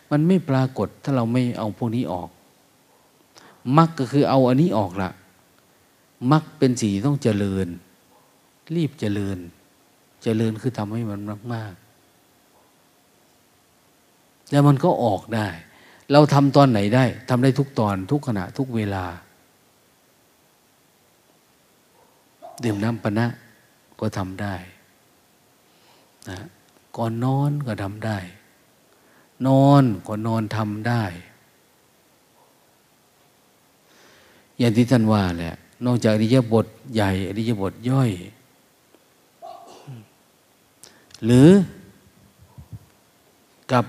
มันไม่ปรากฏถ้าเราไม่เอาพวกนี้ออกมรรคก็คือเอาอันนี้ออกละมรรคเป็นสีต้องเจริญ รีบเจริญ เจริญคือทำให้มันมากมากแล้วมันก็ออกได้ เราทำตอนไหนได้ทำได้ทุกตอนทุกขณะทุกเวลา ดื่มน้ำปนะก็ทำได้นะก่อนนอนก็ทำได้ นอนก็นอนทำได้ อย่างที่ท่านว่าแหละนอกจากอริยบทใหญ่อริยบทย่อย หรือกับ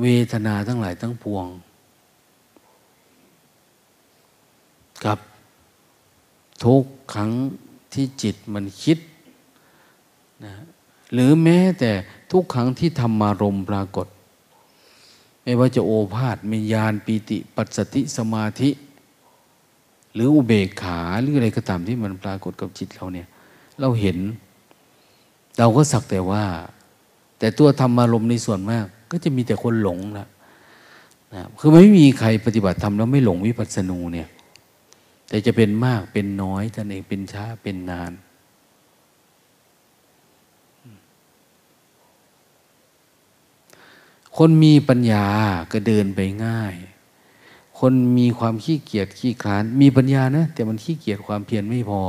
เวทนาทั้งหลายทั้งปวง กับ ทุกครั้งที่จิตมันคิดนะหรือแม้แต่ทุกครั้งที่ธรรมารมปรากฏ ไม่ว่าจะโอภาษมียานปีติ ปัสสติสมาธิ หรืออุเบกขาหรืออะไรก็ตามที่มันปรากฏกับจิตเราเนี่ย เราเห็น เราก็สักแต่ว่า แต่ตัวธรรมารมในส่วนมาก ก็จะมีแต่คนหลงละนะคือไม่มีใครปฏิบัติธรรมแล้วไม่หลงวิปัสสนูเนี่ย แต่จะเป็นมากเป็นน้อยท่านเองเป็นช้าเป็นนาน คนมีปัญญาก็เดินไปง่าย คนมีความขี้เกียจขี้คลาน มีปัญญานะ แต่มันขี้เกียจความเพียรไม่พอ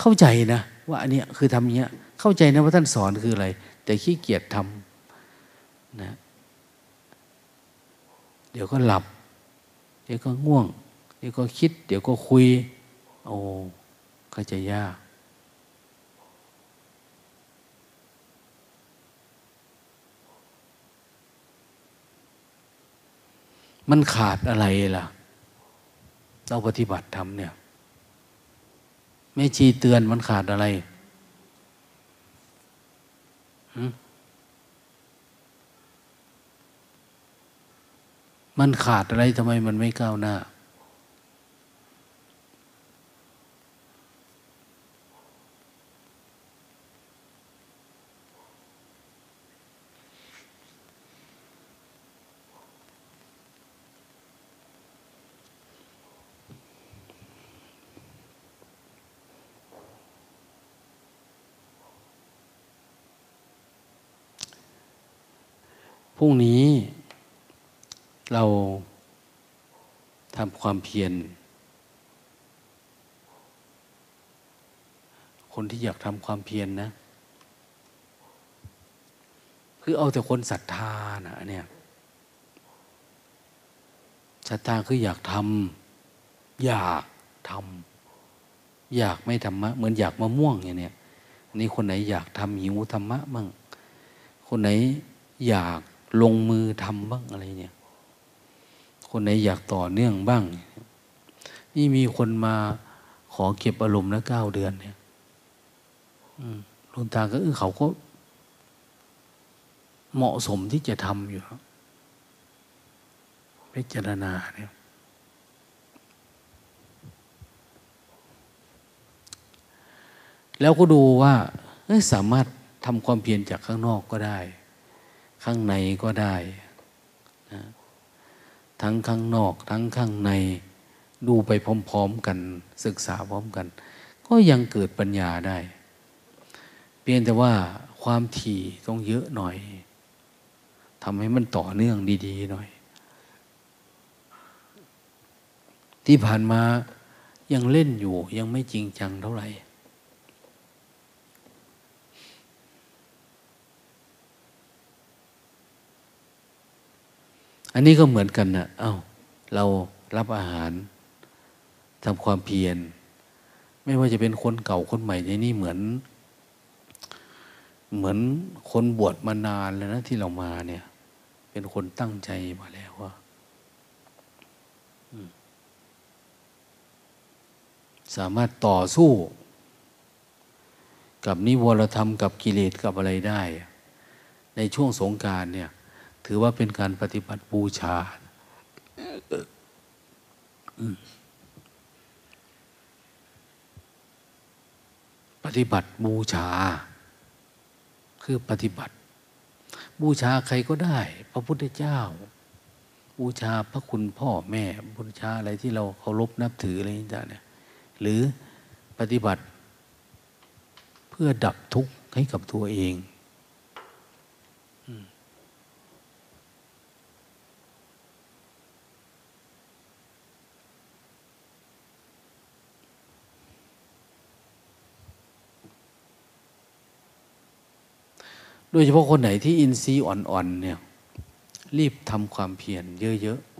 เข้าใจนะ ว่าอันนี้คือทำเนี้ย เข้าใจนะว่าท่านสอนคืออะไร แต่ขี้เกียจทำนะ เดี๋ยวก็หลับ เดี๋ยวก็ง่วง ดี๋ยวก็คิด เดี๋ยวก็คุย โอ้ก็จะยาก มันขาดอะไรล่ะ เราปฏิบัติทำเนี่ยแม่ชีเตือนมันขาดอะไรมันขาดอะไรทำไมมันไม่ก้าวหน้า รุ่งนี้ เราทำความเพียร คนที่อยากทำความเพียรนนะ คือเอาแต่คนศรัทธานะเนี่ยศรัทธาคืออยากทำอยากทำอยากไม่ธรรมะ เหมือนอยากมะม่วงอย่างเนี้ยนี่คนไหนอยากทำหิวธรรมะมั่งคนไหนอยาก ลงมือทำบ้างอะไรเนี่ย คนไหนอยากต่อเนื่องบ้าง นี่มีคนมาขอเก็บอารมณ์นะเก้าเดือนเนี่ยลุงตาก็เออเขาก็ เหมาะสมที่จะทำอยู่พิจารณาเนี่ยแล้วก็ดูว่าสามารถทำความเพียรจากข้างนอกก็ได้ ข้างในก็ได้นะทั้งข้างนอก ทั้งข้างในดูไปพร้อมๆกันศึกษาพร้อมกัน ก็ยังเกิดปัญญาได้ เพียงแต่ว่าความถี่ต้องเยอะหน่อยทำให้มันต่อเนื่องดีๆหน่อย ที่ผ่านมายังเล่นอยู่ยังไม่จริงจังเท่าไหร่ อันนี้ก็เหมือนกันนะเอา้า เรารับอาหารทำความเพียร ไม่ว่าจะเป็นคนเก่าคนใหม่ในนี้เหมือน เหมือนคนบวชมานานแล้วนะที่เรามาเนี่ย เป็นคนตั้งใจมาแล้วว่าสามารถต่อสู้ กับนิวรธรรมกับกิเลสกับอะไรได้ ในช่วงสงการเนี่ย ถือว่าเป็นการปฏิบัติบูชาปฏิบัติบูชา คือปฏิบัติ บูชาใครก็ได้ พระพุทธเจ้า บูชาพระคุณพ่อแม่ บูชาอะไรที่เราเคารพนับถืออะไรอย่างเงี้ยหรือปฏิบัติ เพื่อดับทุกข์ให้กับตัวเอง โดยเฉพาะคนไหนที่อินทรีย์อ่อนๆเนี่ย รีบทำความเพียรเยอะๆ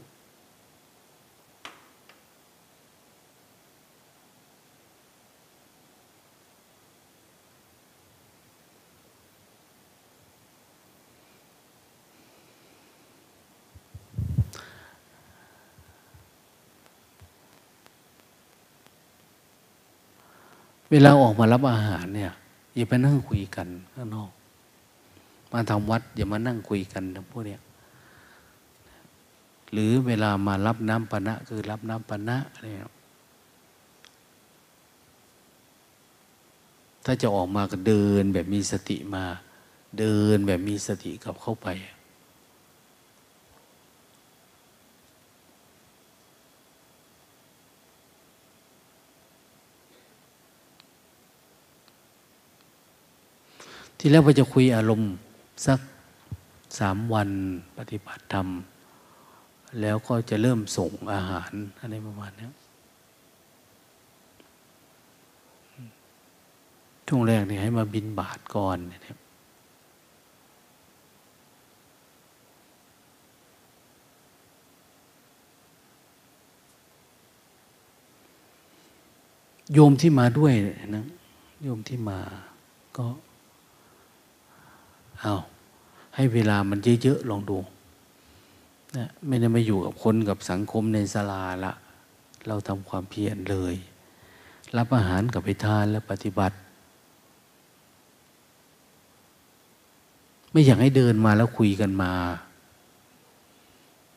เวลาออกมารับอาหารเนี่ย อย่าไปนั่งคุยกันข้างนอก มาทำวัด อย่ามานั่งคุยกันทั้งพวกเนี้ยหรือเวลามารับน้ำปนะคือรับน้ำปนะเนี่ยถ้าจะออกมาก็เดินแบบมีสติมา เดินแบบมีสติกับเข้าไป ที่แล้วว่าจะคุยอารมณ์ สักสามวันปฏิบัติธรรม แล้วก็จะเริ่มส่งอาหารอะไรประมาณนี้ช่วงแรกเนี่ยให้มาบินบาทก่อนเนี่ยโยมที่มาด้วยนะโยมที่มาก็ เอาให้เวลามันเยอะๆลองดูนะไม่ได้มาอยู่กับคนกับสังคมในศาลาละ เราทำความเพียรเลย รับอาหารกับไปทานและปฏิบัติ ไม่อยากให้เดินมาแล้วคุยกันมา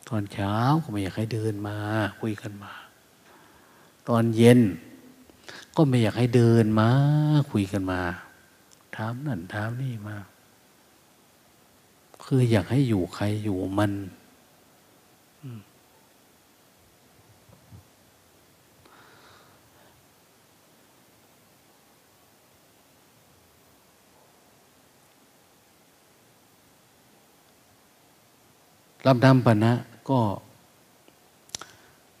ตอนเช้าก็ไม่อยากให้เดินมา คุยกันมา ตอนเย็น ก็ไม่อยากให้เดินมา คุยกันมาถามนั่นถามนี่มา คืออยากให้อยู่ใครอยู่มันรับนำปณะก็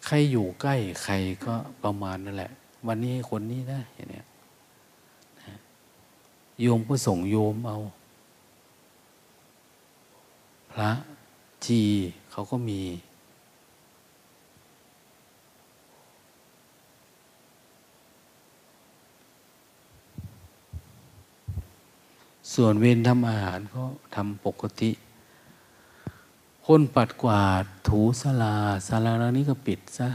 ใครอยู่ใกล้ใครก็ประมาณนั่นแหละ วันนี้คนนี้นะอย่างนี้โยมก็ส่งโยมเอา ระจีเขาก็มี ส่วนเวรทำอาหารก็ทำปกติคนปัดกวาดถูสลาสลาแล้วนี้ก็ปิดซะ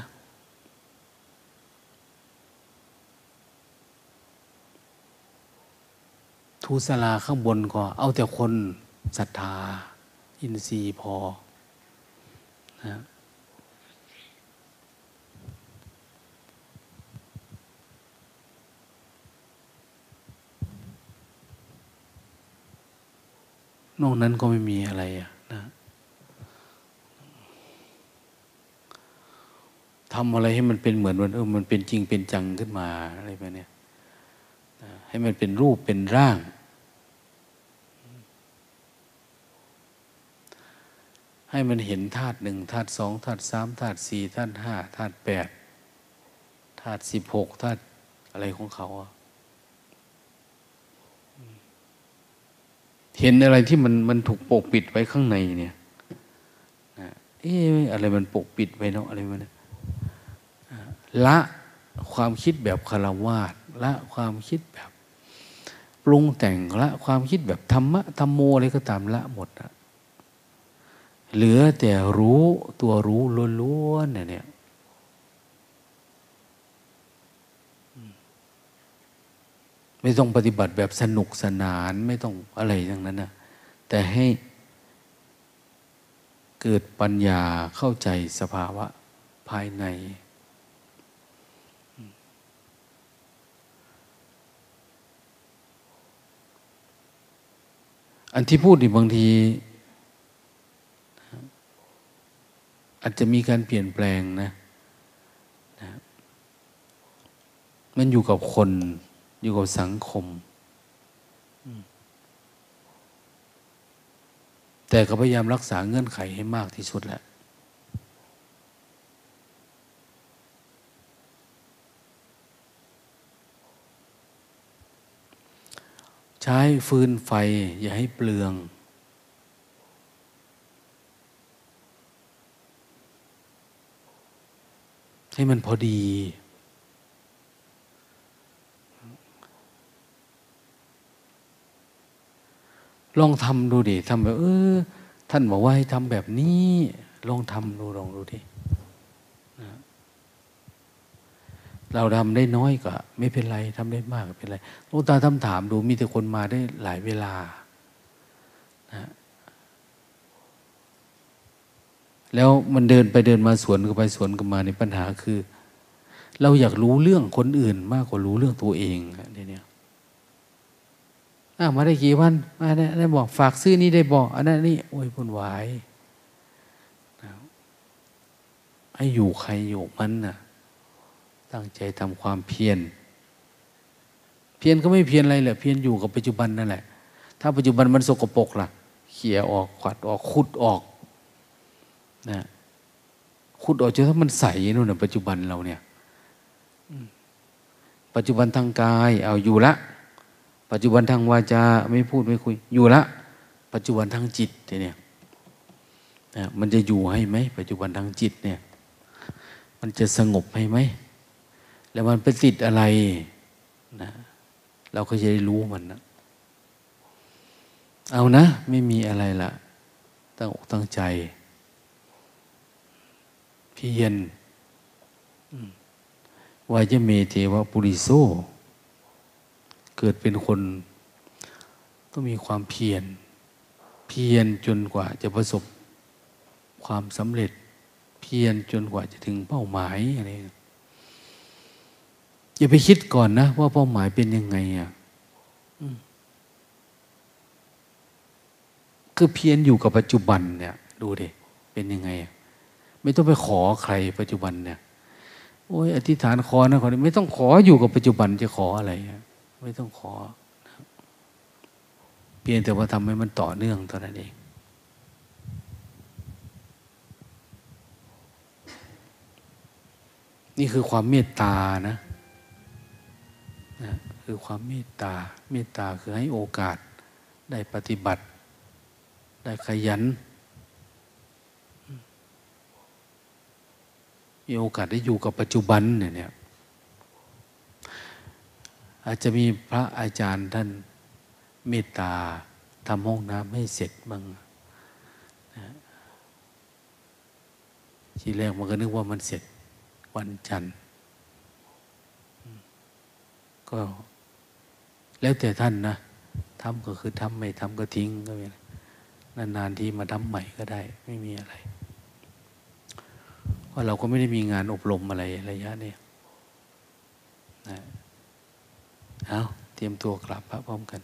ทูสลาข้างบนก็เอาแต่คนศรัทธา อินทรีย์พอนะนอกนั้นก็ไม่มีอะไรอะนะทำอะไรให้มันเป็นเหมือนมันเออมันเป็นจริงเป็นจังขึ้นมาอะไรแบบนี้ให้มันเป็นรูปเป็นร่าง ให้มันเห็นธาตุหนึ่งธาตุสองธาตุสามธาตุสี่ธาตุห้าธาตุแปดธาตุสิบหกธาตุอะไรของเขาเห็นอะไรที่มันมันถูกปกปิดไว้ข้างในเนี่ยนะเอ๊ะอะไรมันปกปิดไว้เนาะอะไรมันละความคิดแบบคารวาสละความคิดแบบปรุงแต่งละความคิดแบบธรรมะธรรมโมอะไรก็ตามละหมดอะ เหลือแต่รู้ตัวรู้ล้วนๆเนี่ยไม่ต้องปฏิบัติแบบสนุกสนานไม่ต้องอะไรอย่างนั้นนะแต่ให้เกิดปัญญาเข้าใจสภาวะภายใน อันที่พูดนี่บางที อาจจะมีการเปลี่ยนแปลงนะนะ มันอยู่กับคน อยู่กับสังคม แต่ก็พยายามรักษาเงื่อนไขให้มากที่สุดแหละใช้ฟืนไฟอย่าให้เปลือง ให้มันพอดี ลองทำดูดิทำแบบ เออ ท่านบอกว่าให้ทำแบบนี้ ลองทำดูลองดูดิเราทำได้น้อยก็ไม่เป็นไรทำได้มากก็เป็นไรลูกตาทำถามดูมีแต่คนมาได้หลายเวลานะ แล้วมันเดินไปเดินมาสวนกันไปสวนกันมาในปัญหาคือ เราอยากรู้เรื่องคนอื่น มากกว่ารู้เรื่องตัวเองเนี่ยอ้ามาได้กี่วันมาได้บอกฝากซื้อนี้ได้บอกอันนั้นนี่โอ้ยพุ่นวายให้อยู่ใครอยู่มันน่ะ ตั้งใจทำความเพียรเพียรก็ไม่เพียรอะไรแหละเพียรอยู่กับปัจจุบันนั่นแหละ ถ้าปัจจุบันมันสกปรกล่ะเขี่ยออกขวัดออกขุดออก นะขุดออกจนถ้ามันใสนู่นนะปัจจุบันเราเนี่ยปัจจุบันทางกาย เอาอยู่ละ ปัจจุบันทางวาจาไม่พูดไม่คุย อยู่ละ ปัจจุบันทางจิตเนี่ยนะมันจะอยู่ให้ไหมปัจจุบันทางจิตเนี่ย มันจะสงบให้ไหมแล้วมันไปติดอะไรนะเราก็จะได้รู้มันนะเอานะ ไม่มีอะไรละตั้งอกตั้งใจ เพียรวายเมเทวปุริโซ เกิดเป็นคน ต้องมีความเพียร เพียรจนกว่าจะประสบความสำเร็จ เพียรจนกว่าจะถึงเป้าหมายอะไรอย่าไปคิดก่อนนะ ว่าเป้าหมายเป็นยังไงอะคือเพียรอยู่กับปัจจุบันเนี่ย ดูดิเป็นยังไง ไม่ต้องไปขอใครปัจจุบันเนี่ยโอ้ยอธิษฐานขอนะขอนี้ไม่ต้องขออยู่กับปัจจุบันจะขออะไรไม่ต้องขอ เพียงแต่ว่าทำให้มันต่อเนื่องเท่านั้นเองนี่คือความเมตตานะนะคือความเมตตา เมตตาคือให้โอกาสได้ปฏิบัติ ได้ขยัน มีโอกาสได้อยู่กับปัจจุบันเนี่ยอาจจะมีพระอาจารย์ท่านเมตตาทำห้องน้ำให้เสร็จบ้างทีแรกมันก็นึกว่ามันเสร็จวันจันทร์ก็แล้วแต่ท่านนะทำก็คือทำไม่ทำก็ทิ้งก็ไม่นานๆที่มาทำใหม่ก็ได้ ไม่มีอะไร เพราะเราก็ไม่ได้มีงานอบรมอะไรระยะนี้นะเอาเตรียมตัวกลับพระพร้อมกัน